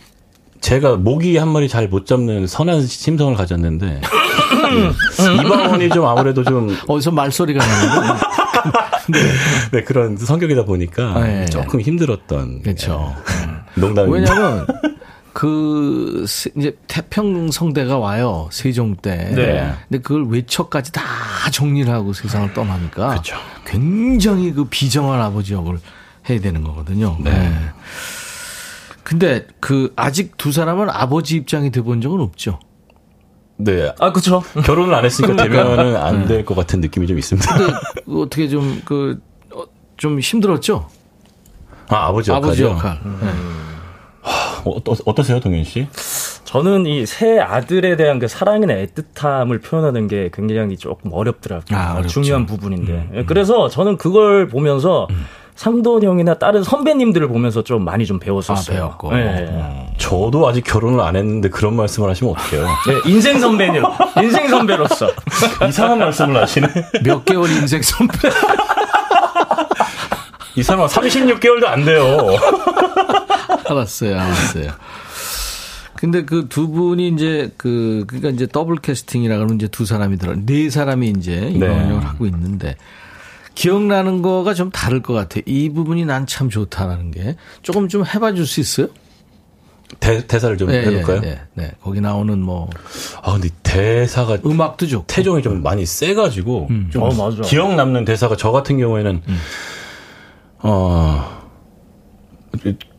제가 모기 한 마리 잘 못 잡는 선한 심성을 가졌는데 네. *laughs* 이방원이 좀 아무래도 좀 어디서 말소리가 나는데. *laughs* 네, 그런 성격이다 보니까 네. 조금 힘들었던 그렇죠. 예, 농담입니다. 왜냐하면 그 세- 이제 태평성대가 와요 세종 때. 네. 근데 그걸 외척까지 다 정리를 하고 세상을 떠나니까 그렇죠. 굉장히 그 비정한 아버지 역을 해야 되는 거거든요. 네. 근데 그 아직 두 사람은 아버지 입장이 돼 본 적은 없죠. 네, 아 그렇죠. 결혼을 안 했으니까 그러니까. 되면은 안 될 것 같은 느낌이 좀 있습니다. 근데 그 어떻게 좀그 좀 힘들었죠. 아, 아버지 역할이요? 아버지 역할. 네. 어, 어떠, 어떠세요, 동현 씨? 저는 이 새 아들에 대한 그 사랑이나 애틋함을 표현하는 게 굉장히 조금 어렵더라고요. 아. 중요한 부분인데. 예, 그래서 저는 그걸 보면서 상돈 형이나 다른 선배님들을 보면서 좀 많이 좀 배웠었어요. 아, 배웠고. 예. 저도 아직 결혼을 안 했는데 그런 말씀을 하시면 어떡해요? 예, *laughs* 인생 선배님, 인생 선배로서. *laughs* 이상한 말씀을 하시네. 몇 개월 인생 선배. 이 사람 36개월도 안 돼요. 알았어요, 알았어요. 근데 그 두 분이 이제 그 그러니까 이제 더블 캐스팅이라 그러면 이제 두 사람이 들어 네 사람이 이제 이번을 하고 있는데 기억나는 거가 좀 다를 것 같아. 요이 부분이 난 참 좋다라는 게 조금 좀 해봐 줄 수 있어요? 대, 대사를 좀 예, 해볼까요? 예, 예, 네. 거기 나오는 뭐 아, 근데 대사가 음악도 좋고 태종이 좀 많이 세가지고 좀 어, 맞아. 기억 남는 대사가 저 같은 경우에는 어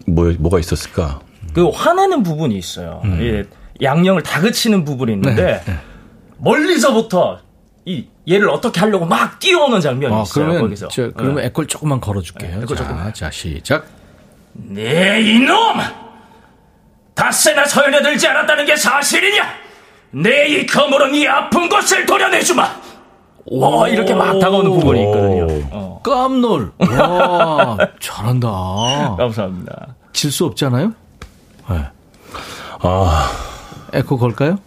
뭐, 뭐가 있었을까? 그 화내는 부분이 있어요. 예, 양념을 다그치는 부분이 있는데 멀리서부터 이 얘를 어떻게 하려고 막 뛰어오는 장면이 어, 있어요. 그러면 거기서. 저 그러면 예. 에콜 조금만 걸어줄게요. 에콜 자, 조금만. 자 시작. 네 이놈! 닷새나 서연에 들지 않았다는 게 사실이냐? 내 이 검으로 네 아픈 곳을 도려내주마! 와 이렇게 막 다가오는 부분이 있거든요. 어, 깜놀. 와 잘한다. 감사합니다. 질 수 없잖아요. 네. 아, 에코 걸까요?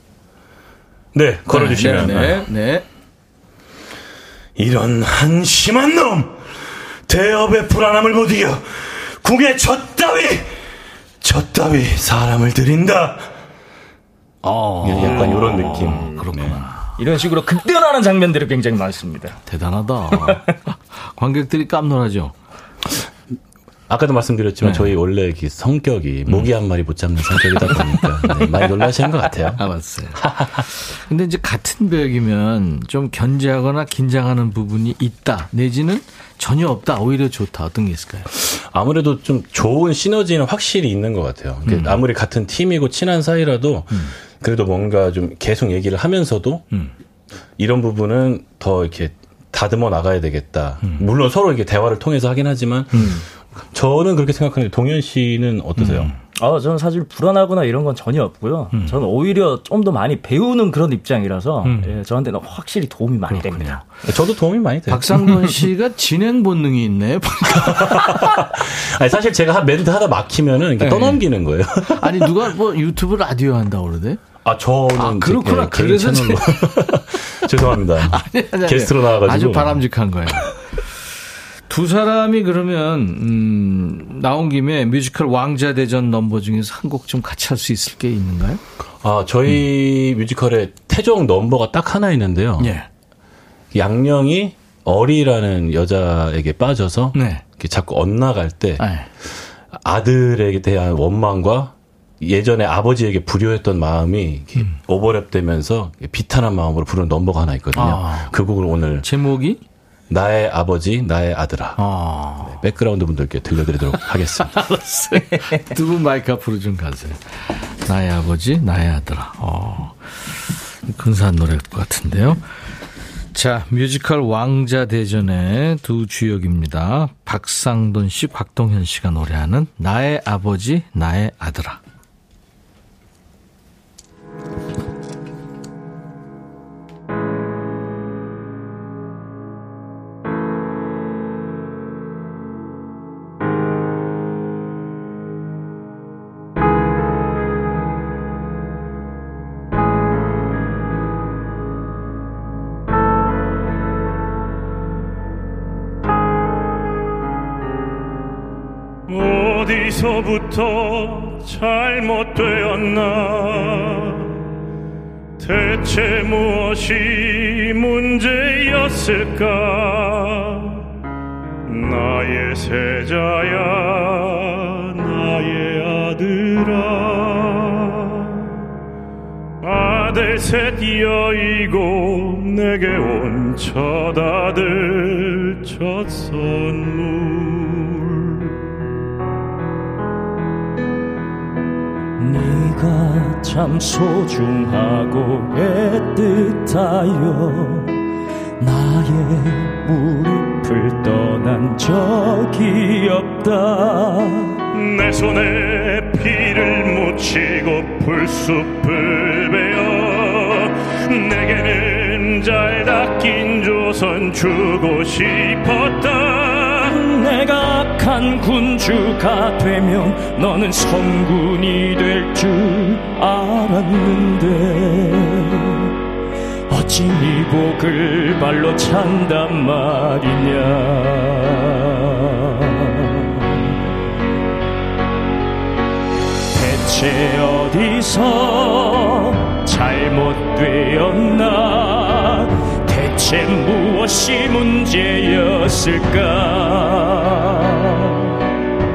네, 걸어주시면. 네, 네, 네. 이런 한심한 놈! 대업의 불안함을 못 이겨! 궁에 젖따위! 젖 따위 사람을 들인다! 어, 약간 이런 느낌. 그렇구나. 이런 식으로 급변하는 장면들이 굉장히 많습니다. 대단하다. 관객들이 깜놀하죠. 아까도 말씀드렸지만 네. 저희 원래 그 성격이 모기 한 마리 못 잡는 성격이다 보니까 *laughs* 네, 많이 놀라시는 것 같아요. 알았어요. 근데 이제 같은 배역이면 좀 견제하거나 긴장하는 부분이 있다. 내지는 전혀 없다. 오히려 좋다. 어떤 게 있을까요? 아무래도 좀 좋은 시너지는 확실히 있는 것 같아요. 음. 아무리 같은 팀이고 친한 사이라도 그래도 뭔가 좀 계속 얘기를 하면서도 음. 이런 부분은 더 이렇게 다듬어 나가야 되겠다. 음. 물론 서로 이렇게 대화를 통해서 하긴 하지만 저는 그렇게 생각하는데 동현 씨는 어떠세요? 음. 아, 저는 사실 불안하거나 이런 건 전혀 없고요. 저는 오히려 좀 더 많이 배우는 그런 입장이라서 음. 예, 저한테는 확실히 도움이 많이 됩니다. 저도 도움이 많이 돼요. 박상돈 *laughs* 씨가 진행 본능이 있네. *laughs* 아니, 사실 제가 한 멘트 하다 막히면은 이렇게 네. 떠넘기는 거예요. *laughs* 아니 누가 뭐 유튜브 라디오 한다고 그러대? 아, 저는 아, 그렇구나. 예, 개인 그래서 채널로. 죄송합니다. 아니, 아니, 게스트로 나와가지고. 아주 바람직한 거예요. 두 사람이 그러면 음, 나온 김에 뮤지컬 왕자 대전 넘버 중에서 한 곡 좀 같이 할 수 있을 게 있는가요? 아, 저희 뮤지컬에 태종 넘버가 딱 하나 있는데요. 예. 양녕이 어리라는 여자에게 빠져서 네. 이렇게 자꾸 엇나갈 때 아, 아들에게 대한 원망과 예전에 아버지에게 불효했던 마음이 음. 오버랩되면서 비탄한 마음으로 부르는 넘버가 하나 있거든요. 아. 그 곡을 오늘 제목이 나의 아버지, 나의 아들아. 아. 네, 백그라운드 분들께 들려드리도록 *laughs* 하겠습니다. 두분 마이크 앞으로 좀 가세요. 나의 아버지, 나의 아들아. 어, 근사한 노래일 것 같은데요. 자, 뮤지컬 왕자 대전의 두 주역입니다. 박상돈 씨, 곽동현 씨가 노래하는 나의 아버지, 나의 아들아. 어디서부터 잘못되었나? 대체 무엇이 문제였을까? 나의 세자야 나의 아들아. 아들 셋 여이고 내게 온 첫 아들 첫 선물 참 소중하고 애틋하여 나의 무릎을 떠난 적이 없다. 내 손에 피를 묻히고 풀숲을 베어 내게는 잘 닦인 조선 주고 싶었다 내가 간 군주가 되면 너는 성군이 될 줄 알았는데 어찌 이 복을 발로 찬단 말이냐? 대체 어디서 잘못되었나? 대체 무엇이 문제였을까?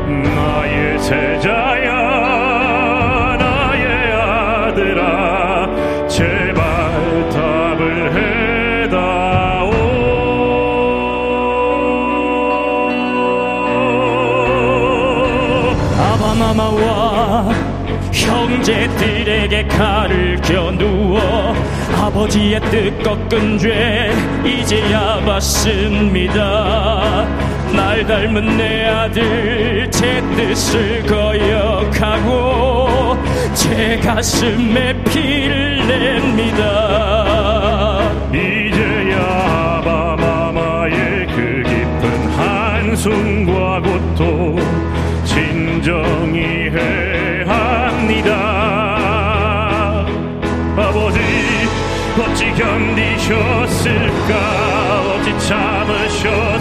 나의 세자야 나의 아들아 제발 답을 해다오. 아바마마와 형제들에게 칼을 겨누어 아버지의 뜻 꺾은 죄 이제야 봤습니다. 날 닮은 내 아들 제 뜻을 거역하고 제 가슴에 피를 냅니다. 이제야 아바마마의 그 깊은 한숨과 고통 진정이 견디셨을까 어찌 참으셨을까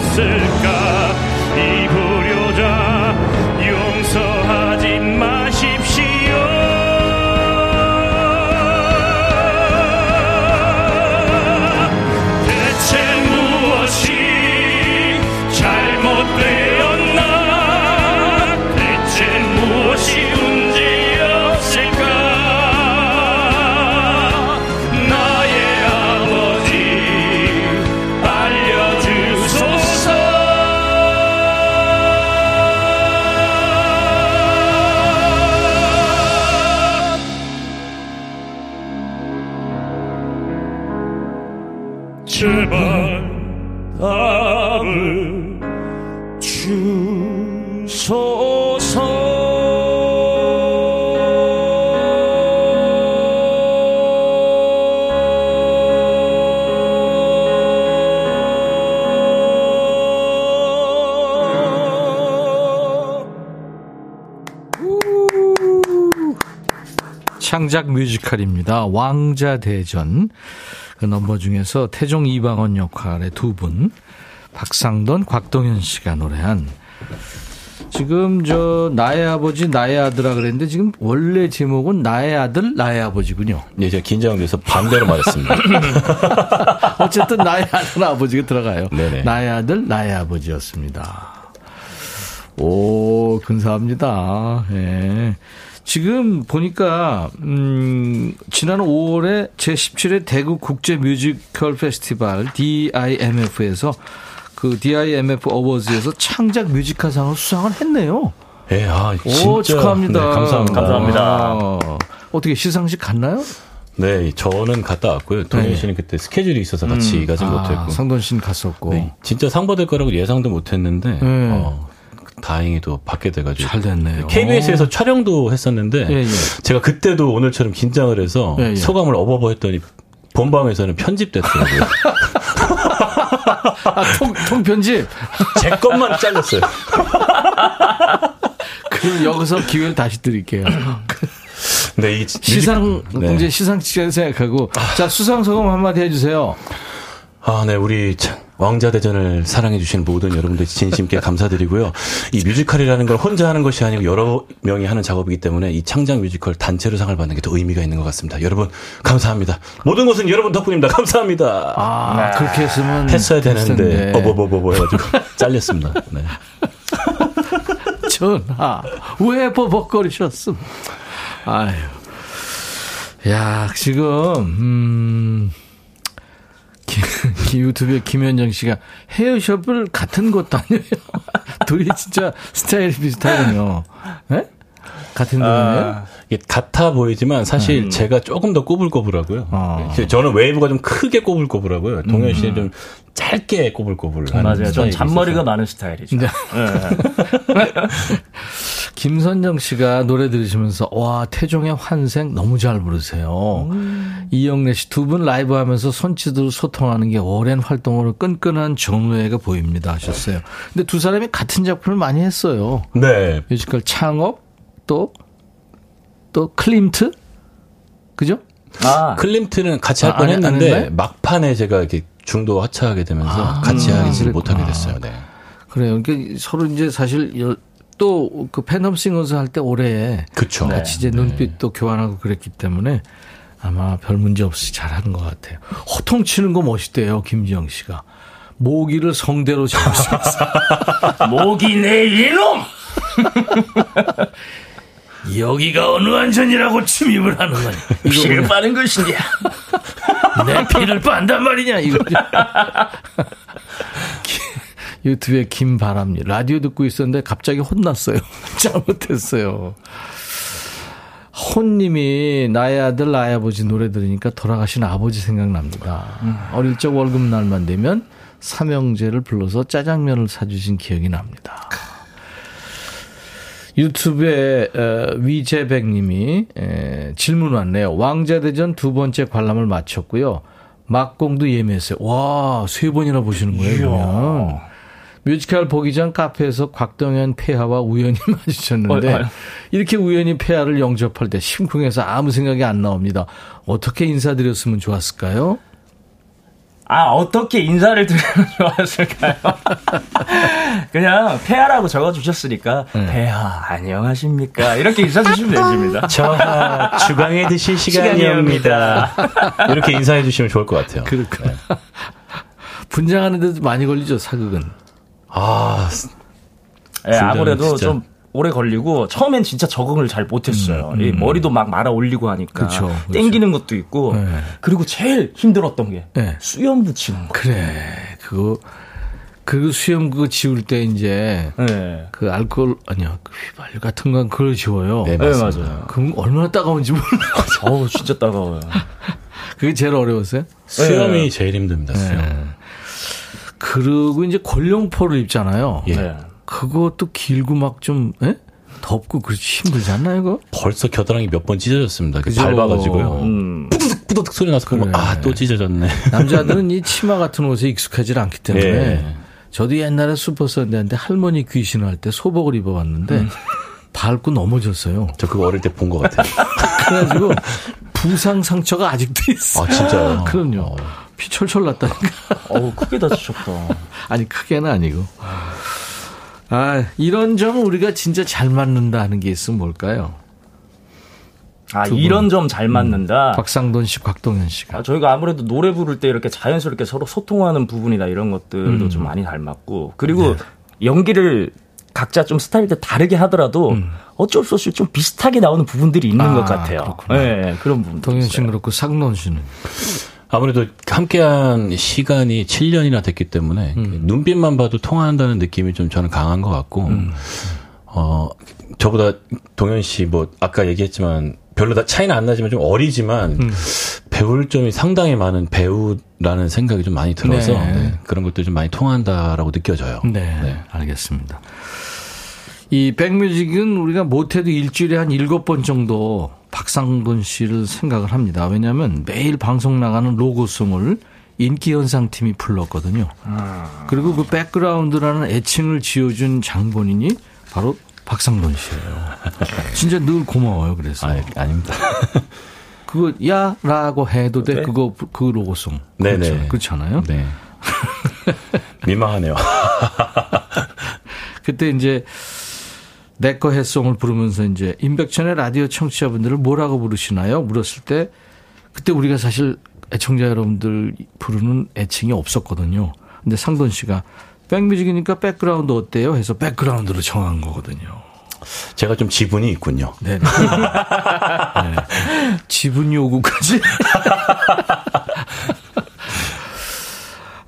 창작 뮤지컬입니다. 왕자 대전. 그 넘버 중에서 태종 이방원 역할의 두 분, 박상돈, 곽동현 씨가 노래한 지금 저 나의 아버지 나의 아들아 그랬는데 지금 원래 제목은 나의 아들 나의 아버지군요. 네, 제가 긴장돼서 반대로 말했습니다. *laughs* 어쨌든 나의 아들 아버지가 들어가요. 네네. 나의 아들 나의 아버지였습니다. 오 근사합니다. 예. 지금 보니까 음, 지난 5월에 제 17회 대구 국제 뮤지컬 페스티벌 DIMF에서 그 DIMF 어워즈에서 창작 뮤지컬상을 수상을 했네요. 예, 아, 진짜. 오 축하합니다. 네, 감사합니다. 아, 어떻게 시상식 갔나요? 네, 저는 갔다 왔고요. 동현 네. 씨는 그때 스케줄이 있어서 같이 가지 아, 못했고. 상돈 씨는 갔었고 네, 진짜 상 받을 거라고 예상도 못했는데 네. 어, 다행히도 받게 돼가지고 잘 됐네요. KBS에서 촬영도 했었는데 예, 예. 제가 그때도 오늘처럼 긴장을 해서 예, 예. 소감을 어버버 했더니 본방에서는 편집됐더라고요. 아, 통, 통 편집. 제 것만 잘렸어요. *laughs* 그럼 여기서 기회를 다시 드릴게요. 네, 이 시상, 네. 이제 시상 시간 생각하고. 자, 수상 소감 한마디 해주세요. 아, 네, 우리 참, 왕자대전을 사랑해주시는 모든 여러분들 진심께 감사드리고요. 이 뮤지컬이라는 걸 혼자 하는 것이 아니고 여러 명이 하는 작업이기 때문에 이 창작 뮤지컬 단체로 상을 받는 게 더 의미가 있는 것 같습니다. 여러분, 감사합니다. 모든 것은 여러분 덕분입니다. 감사합니다. 아, 그렇게 했으면. 했어야 되는데. 어버버버버 해가지고 *laughs* 잘렸습니다. 네. *laughs* 전하, 왜 버벅거리셨음? 아유. 야, 지금, 음, 유튜브에 김현정 씨가 헤어숍을 같은 곳 다녀요. *laughs* 둘이 진짜 스타일이 비슷하군요. 예? 같은 동네요? 이게 같아 보이지만 사실 음. 제가 조금 더 꼬불꼬불하고요. 어. 네, 저는 웨이브가 좀 크게 꼬불꼬불하고요. 동현 씨는 좀 짧게 꼬불꼬불. 맞아요. 전 잔머리가 많은 스타일이죠. 네. *laughs* 김선정 씨가 노래 들으시면서 와 태종의 환생 너무 잘 부르세요. 이영래 씨 두 분 라이브 하면서 손짓으로 소통하는 게 오랜 활동으로 끈끈한 전우애가 보입니다 하셨어요. 근데 두 사람이 같은 작품을 많이 했어요. 네. 뮤지컬 창업 또또 클림트 그죠? 아, 클림트는 같이 할 아, 안 뻔했는데 했나요? 막판에 제가 이렇게 중도 하차하게 되면서 아, 같이 음, 하지 그랬구나. 못하게 됐어요. 네. 그래요. 그러니까 서로 이제 사실 여- 또그 팬덤 싱어스 할 때 올해 그쵸. 같이 이제 눈빛도 교환하고 그랬기 때문에 아마 별 문제 없이 잘하는 것 같아요. 호통 치는 거 멋있대요, 김지영 씨가. 모기를 성대로 있어. *laughs* 모기 내 이놈! *laughs* 여기가 어느 안전이라고 침입을 하는 거냐. 피를 빠는 것이냐? 내 피를 빤단 말이냐, 이거. *laughs* 유튜브에 김바람님. 라디오 듣고 있었는데 갑자기 혼났어요. *laughs* 잘못했어요. 혼님이 나의 아들 나의 아버지 노래 들으니까 돌아가신 아버지 생각납니다. 어릴 적 월급날만 되면 삼형제를 불러서 짜장면을 사주신 기억이 납니다. 유튜브에 어, 위재백님이 에, 질문 왔네요. 왕자대전 두 번째 관람을 마쳤고요. 막공도 예매했어요. 와, 세 번이나 보시는 거예요, 그러면. 뮤지컬 보기 전 카페에서 곽동현 폐하와 우연히 *laughs* 마주쳤는데 어. 이렇게 우연히 폐하를 영접할 때 심쿵해서 아무 생각이 안 나옵니다. 어떻게 인사드렸으면 좋았을까요? 아, 어떻게 인사를 드리면 *laughs* 좋았을까요? 그냥 폐하라고 적어주셨으니까, 폐하, 안녕하십니까? 이렇게 인사 주시면 되십니다. 저 주방에 드실 시간이옵니다. 이렇게 인사해 주시면 좋을 것 같아요. 그렇구나. *laughs* 분장하는데도 많이 걸리죠, 사극은. 아, 예, 아무래도 진짜. 좀 오래 걸리고 처음엔 진짜 적응을 잘 못했어요. 이 머리도 막 말아 올리고 하니까 음, 그쵸, 그쵸. 땡기는 것도 있고 네. 그리고 제일 힘들었던 게 네. 수염 붙이는 거. 그래, 그거, 그 수염 그거 지울 때 이제 네. 그 알코올, 아니야, 그 휘발유 같은 건 그걸 지워요. 네, 네, 맞습니다. 맞아요. 그럼 얼마나 따가운지 몰라. *laughs* 어우 진짜 따가워요. *laughs* 그게 제일 어려웠어요? 수염이 제일 힘듭니다. 수염. 네. 그리고 이제 권룡포를 입잖아요. 예. 네. 그것도 길고 막 좀, 예? 덥고 그렇지 힘들지 않나요, 이거? 벌써 겨드랑이 몇 번 찢어졌습니다. 그죠? 밟아가지고요. 음. 뿌드득 뿌드득 소리 나서 보면 그래. 아또 찢어졌네. *laughs* 남자들은 이 치마 같은 옷에 익숙하지 않기 때문에 예. 저도 옛날에 슈퍼선대한테 할머니 귀신을 할때 소복을 입어봤는데 밟고 넘어졌어요. 저 그거 어릴 때 본 것 같아요. *laughs* 그래가지고 부상 상처가 아직도 있어. 아 진짜요? 그럼요. 피 철철 났다니까. 어우 크게 다치셨다. *laughs* 아니 크게는 아니고. 아 이런 점 우리가 진짜 잘 맞는다 하는 게 있으면 뭘까요? 아. 이런 점 잘 맞는다. 박상돈 씨, 곽동현 씨가. 아, 저희가 아무래도 노래 부를 때 이렇게 자연스럽게 서로 소통하는 부분이나 이런 것들도 음. 좀 많이 닮았고 그리고 연기를 각자 좀 스타일이 다르게 하더라도 어쩔 수 없이 좀 비슷하게 나오는 부분들이 있는 아, 것 같아요. 그렇구나. 네, 그런 부분. 동현 씨는 그렇고 상돈 씨는. 아무래도 함께한 시간이 7년이나 됐기 때문에 눈빛만 봐도 통한다는 느낌이 좀 저는 강한 것 같고, 어, 저보다 동현 씨 뭐 아까 얘기했지만 별로 다 차이는 안 나지만 좀 어리지만 배울 점이 상당히 많은 배우라는 생각이 좀 많이 들어서 네. 네, 그런 것도 좀 많이 통한다라고 느껴져요. 네, 알겠습니다. 이 백뮤직은 우리가 못해도 일주일에 한 일곱 번 정도 박상돈 씨를 생각을 합니다. 왜냐하면 매일 방송 나가는 로고송을 인기현상팀이 불렀거든요. 그리고 그 백그라운드라는 애칭을 지어준 장본인이 바로 박상돈 씨예요. *laughs* 진짜 늘 고마워요. 그래서 아, 아닙니다. *laughs* 그거 야라고 해도 돼 그거 그 로고송 네네. 그렇죠. 그렇잖아요. 네. *laughs* 민망하네요. 그때 이제 내꺼 해 song을 부르면서 이제 임백천의 라디오 청취자분들을 뭐라고 부르시나요? 물었을 때 그때 우리가 사실 애청자 여러분들 부르는 애칭이 없었거든요. 근데 상돈 씨가 백뮤직이니까 백그라운드 어때요? 해서 백그라운드로 정한 거거든요. 제가 좀 지분이 있군요. *laughs* 네. 네. 지분 요구까지.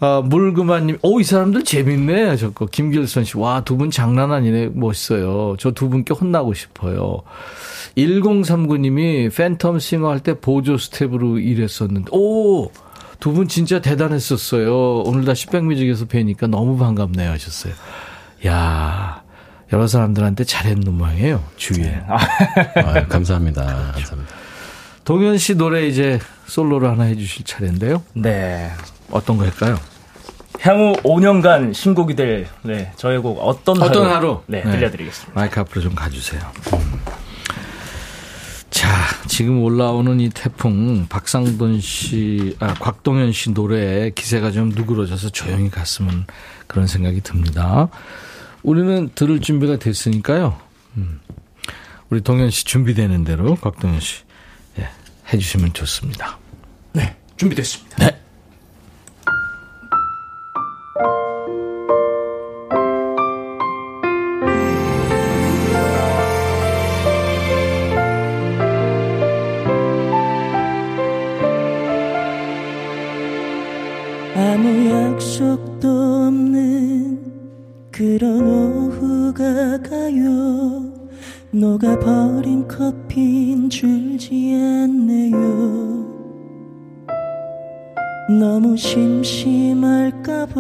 아, 물그마님, 오, 이 사람들 재밌네. 저거, 김길선 씨. 와, 두 분 장난 아니네. 멋있어요. 저 두 분께 혼나고 싶어요. 1039님이 팬텀 싱어 할 때 보조 스텝으로 일했었는데, 오! 두 분 진짜 대단했었어요. 오늘 다시 백뮤직에서 뵈니까 너무 반갑네요. 하셨어요. 야 여러 사람들한테 잘했는 모양이에요. 주위에. 아, *laughs* 감사합니다. 감사합니다. 동현 씨 노래 이제 솔로로 하나 해주실 차례인데요. 네. 어떤 거 할까요? 향후 5년간 신곡이 될 네, 저의 곡 어떤 하루, 어떤 하루? 네, 네. 들려드리겠습니다. 마이크 앞으로 좀 가주세요. 음. 자, 지금 올라오는 이 태풍, 박상돈 씨, 아, 곽동현 씨 노래에 기세가 좀 누그러져서 조용히 갔으면 그런 생각이 듭니다. 우리는 들을 준비가 됐으니까요. 음. 우리 동현 씨 준비되는 대로 곽동현 씨 예, 해주시면 좋습니다. 네, 준비됐습니다. 네. 그런 오후가 가요. 녹아버린 커피인 줄지 않네요. 너무 심심할까봐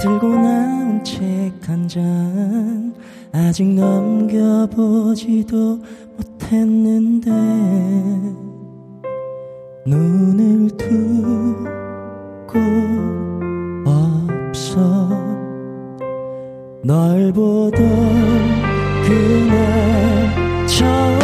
들고 나온 책한장 아직 넘겨보지도 못했는데 눈을 두고 널 보던 그날처럼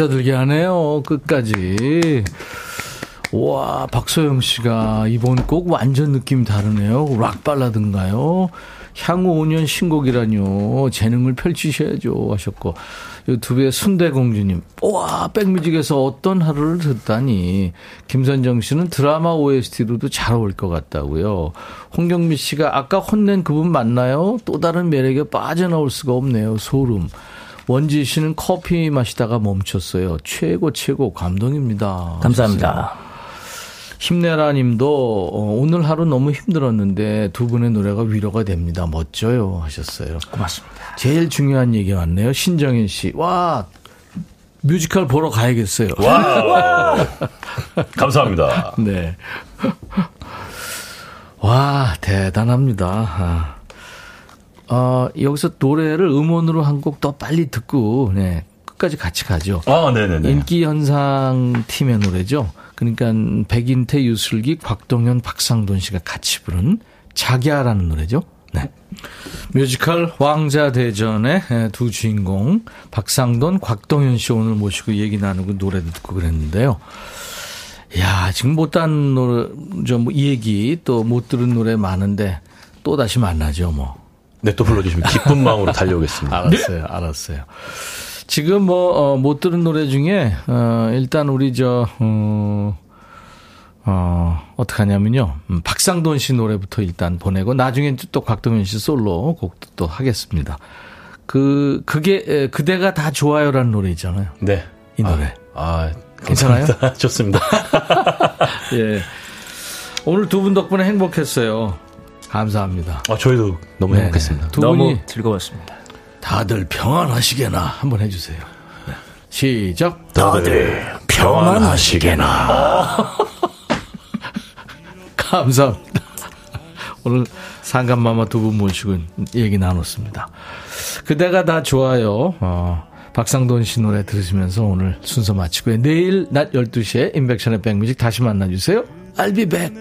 아셔들게 하네요. 끝까지. 와, 박소영 씨가 이번 곡 완전 느낌 다르네요. 락 발라드인가요? 향후 5년 신곡이라뇨. 재능을 펼치셔야죠. 하셨고. 유튜브에 순대공주님. 와, 백뮤직에서 어떤 하루를 듣다니. 김선정 씨는 드라마 OST로도 잘 어울릴 것 같다고요. 홍경미 씨가 아까 혼낸 그분 맞나요? 또 다른 매력에 빠져나올 수가 없네요. 소름. 원지 씨는 커피 마시다가 멈췄어요. 최고 최고 감동입니다. 감사합니다. 힘내라 님도 어, 오늘 하루 너무 힘들었는데 두 분의 노래가 위로가 됩니다. 멋져요 하셨어요. 고맙습니다. 제일 중요한 얘기 왔네요. 신정인 씨. 와 뮤지컬 보러 가야겠어요. 와! *laughs* 감사합니다. 네. 와, 대단합니다. 아. 어, 여기서 노래를 음원으로 한 곡 더 빨리 듣고, 네, 끝까지 같이 가죠. 아, 네네네. 인기 현상 팀의 노래죠. 그러니까 백인태, 유슬기, 곽동현, 박상돈 씨가 같이 부른 자기야라는 노래죠. 네. 뮤지컬 왕자 대전의 두 주인공 박상돈, 곽동현 씨 오늘 모시고 얘기 나누고 노래도 듣고 그랬는데요. 야 지금 못한 노래 좀이 얘기 또 못 들은 노래 많은데 또 다시 만나죠 뭐. 네, 또 불러주시면 기쁜 *laughs* 마음으로 달려오겠습니다. 알았어요, 알았어요. 지금 뭐, 어, 못 들은 노래 중에, 어, 일단 우리 저, 어, 어, 어떡하냐면요. 음, 박상돈 씨 노래부터 일단 보내고, 나중엔 또 곽동현 씨 솔로 곡도 또 하겠습니다. 그, 그게, 에, 그대가 다 좋아요라는 노래 있잖아요. 네. 이 노래. 아, 괜찮아요? 감사합니다. *laughs* 좋습니다. *laughs* 예. 오늘 두 분 덕분에 행복했어요. 감사합니다. 아, 저희도 너무 네네. 행복했습니다. 두 너무 분이 즐거웠습니다. 다들 평안하시게나 한번 해주세요. 네. 시작. 다들 평안하시게나. *laughs* 감사합니다. 오늘 상감마마 두 분 모시고 얘기 나눴습니다. 그대가 다 좋아요. 어, 박상돈 씨 노래 들으시면서 오늘 순서 마치고요. 내일 낮 12시에 인백션의 백뮤직 다시 만나주세요. I'll be back.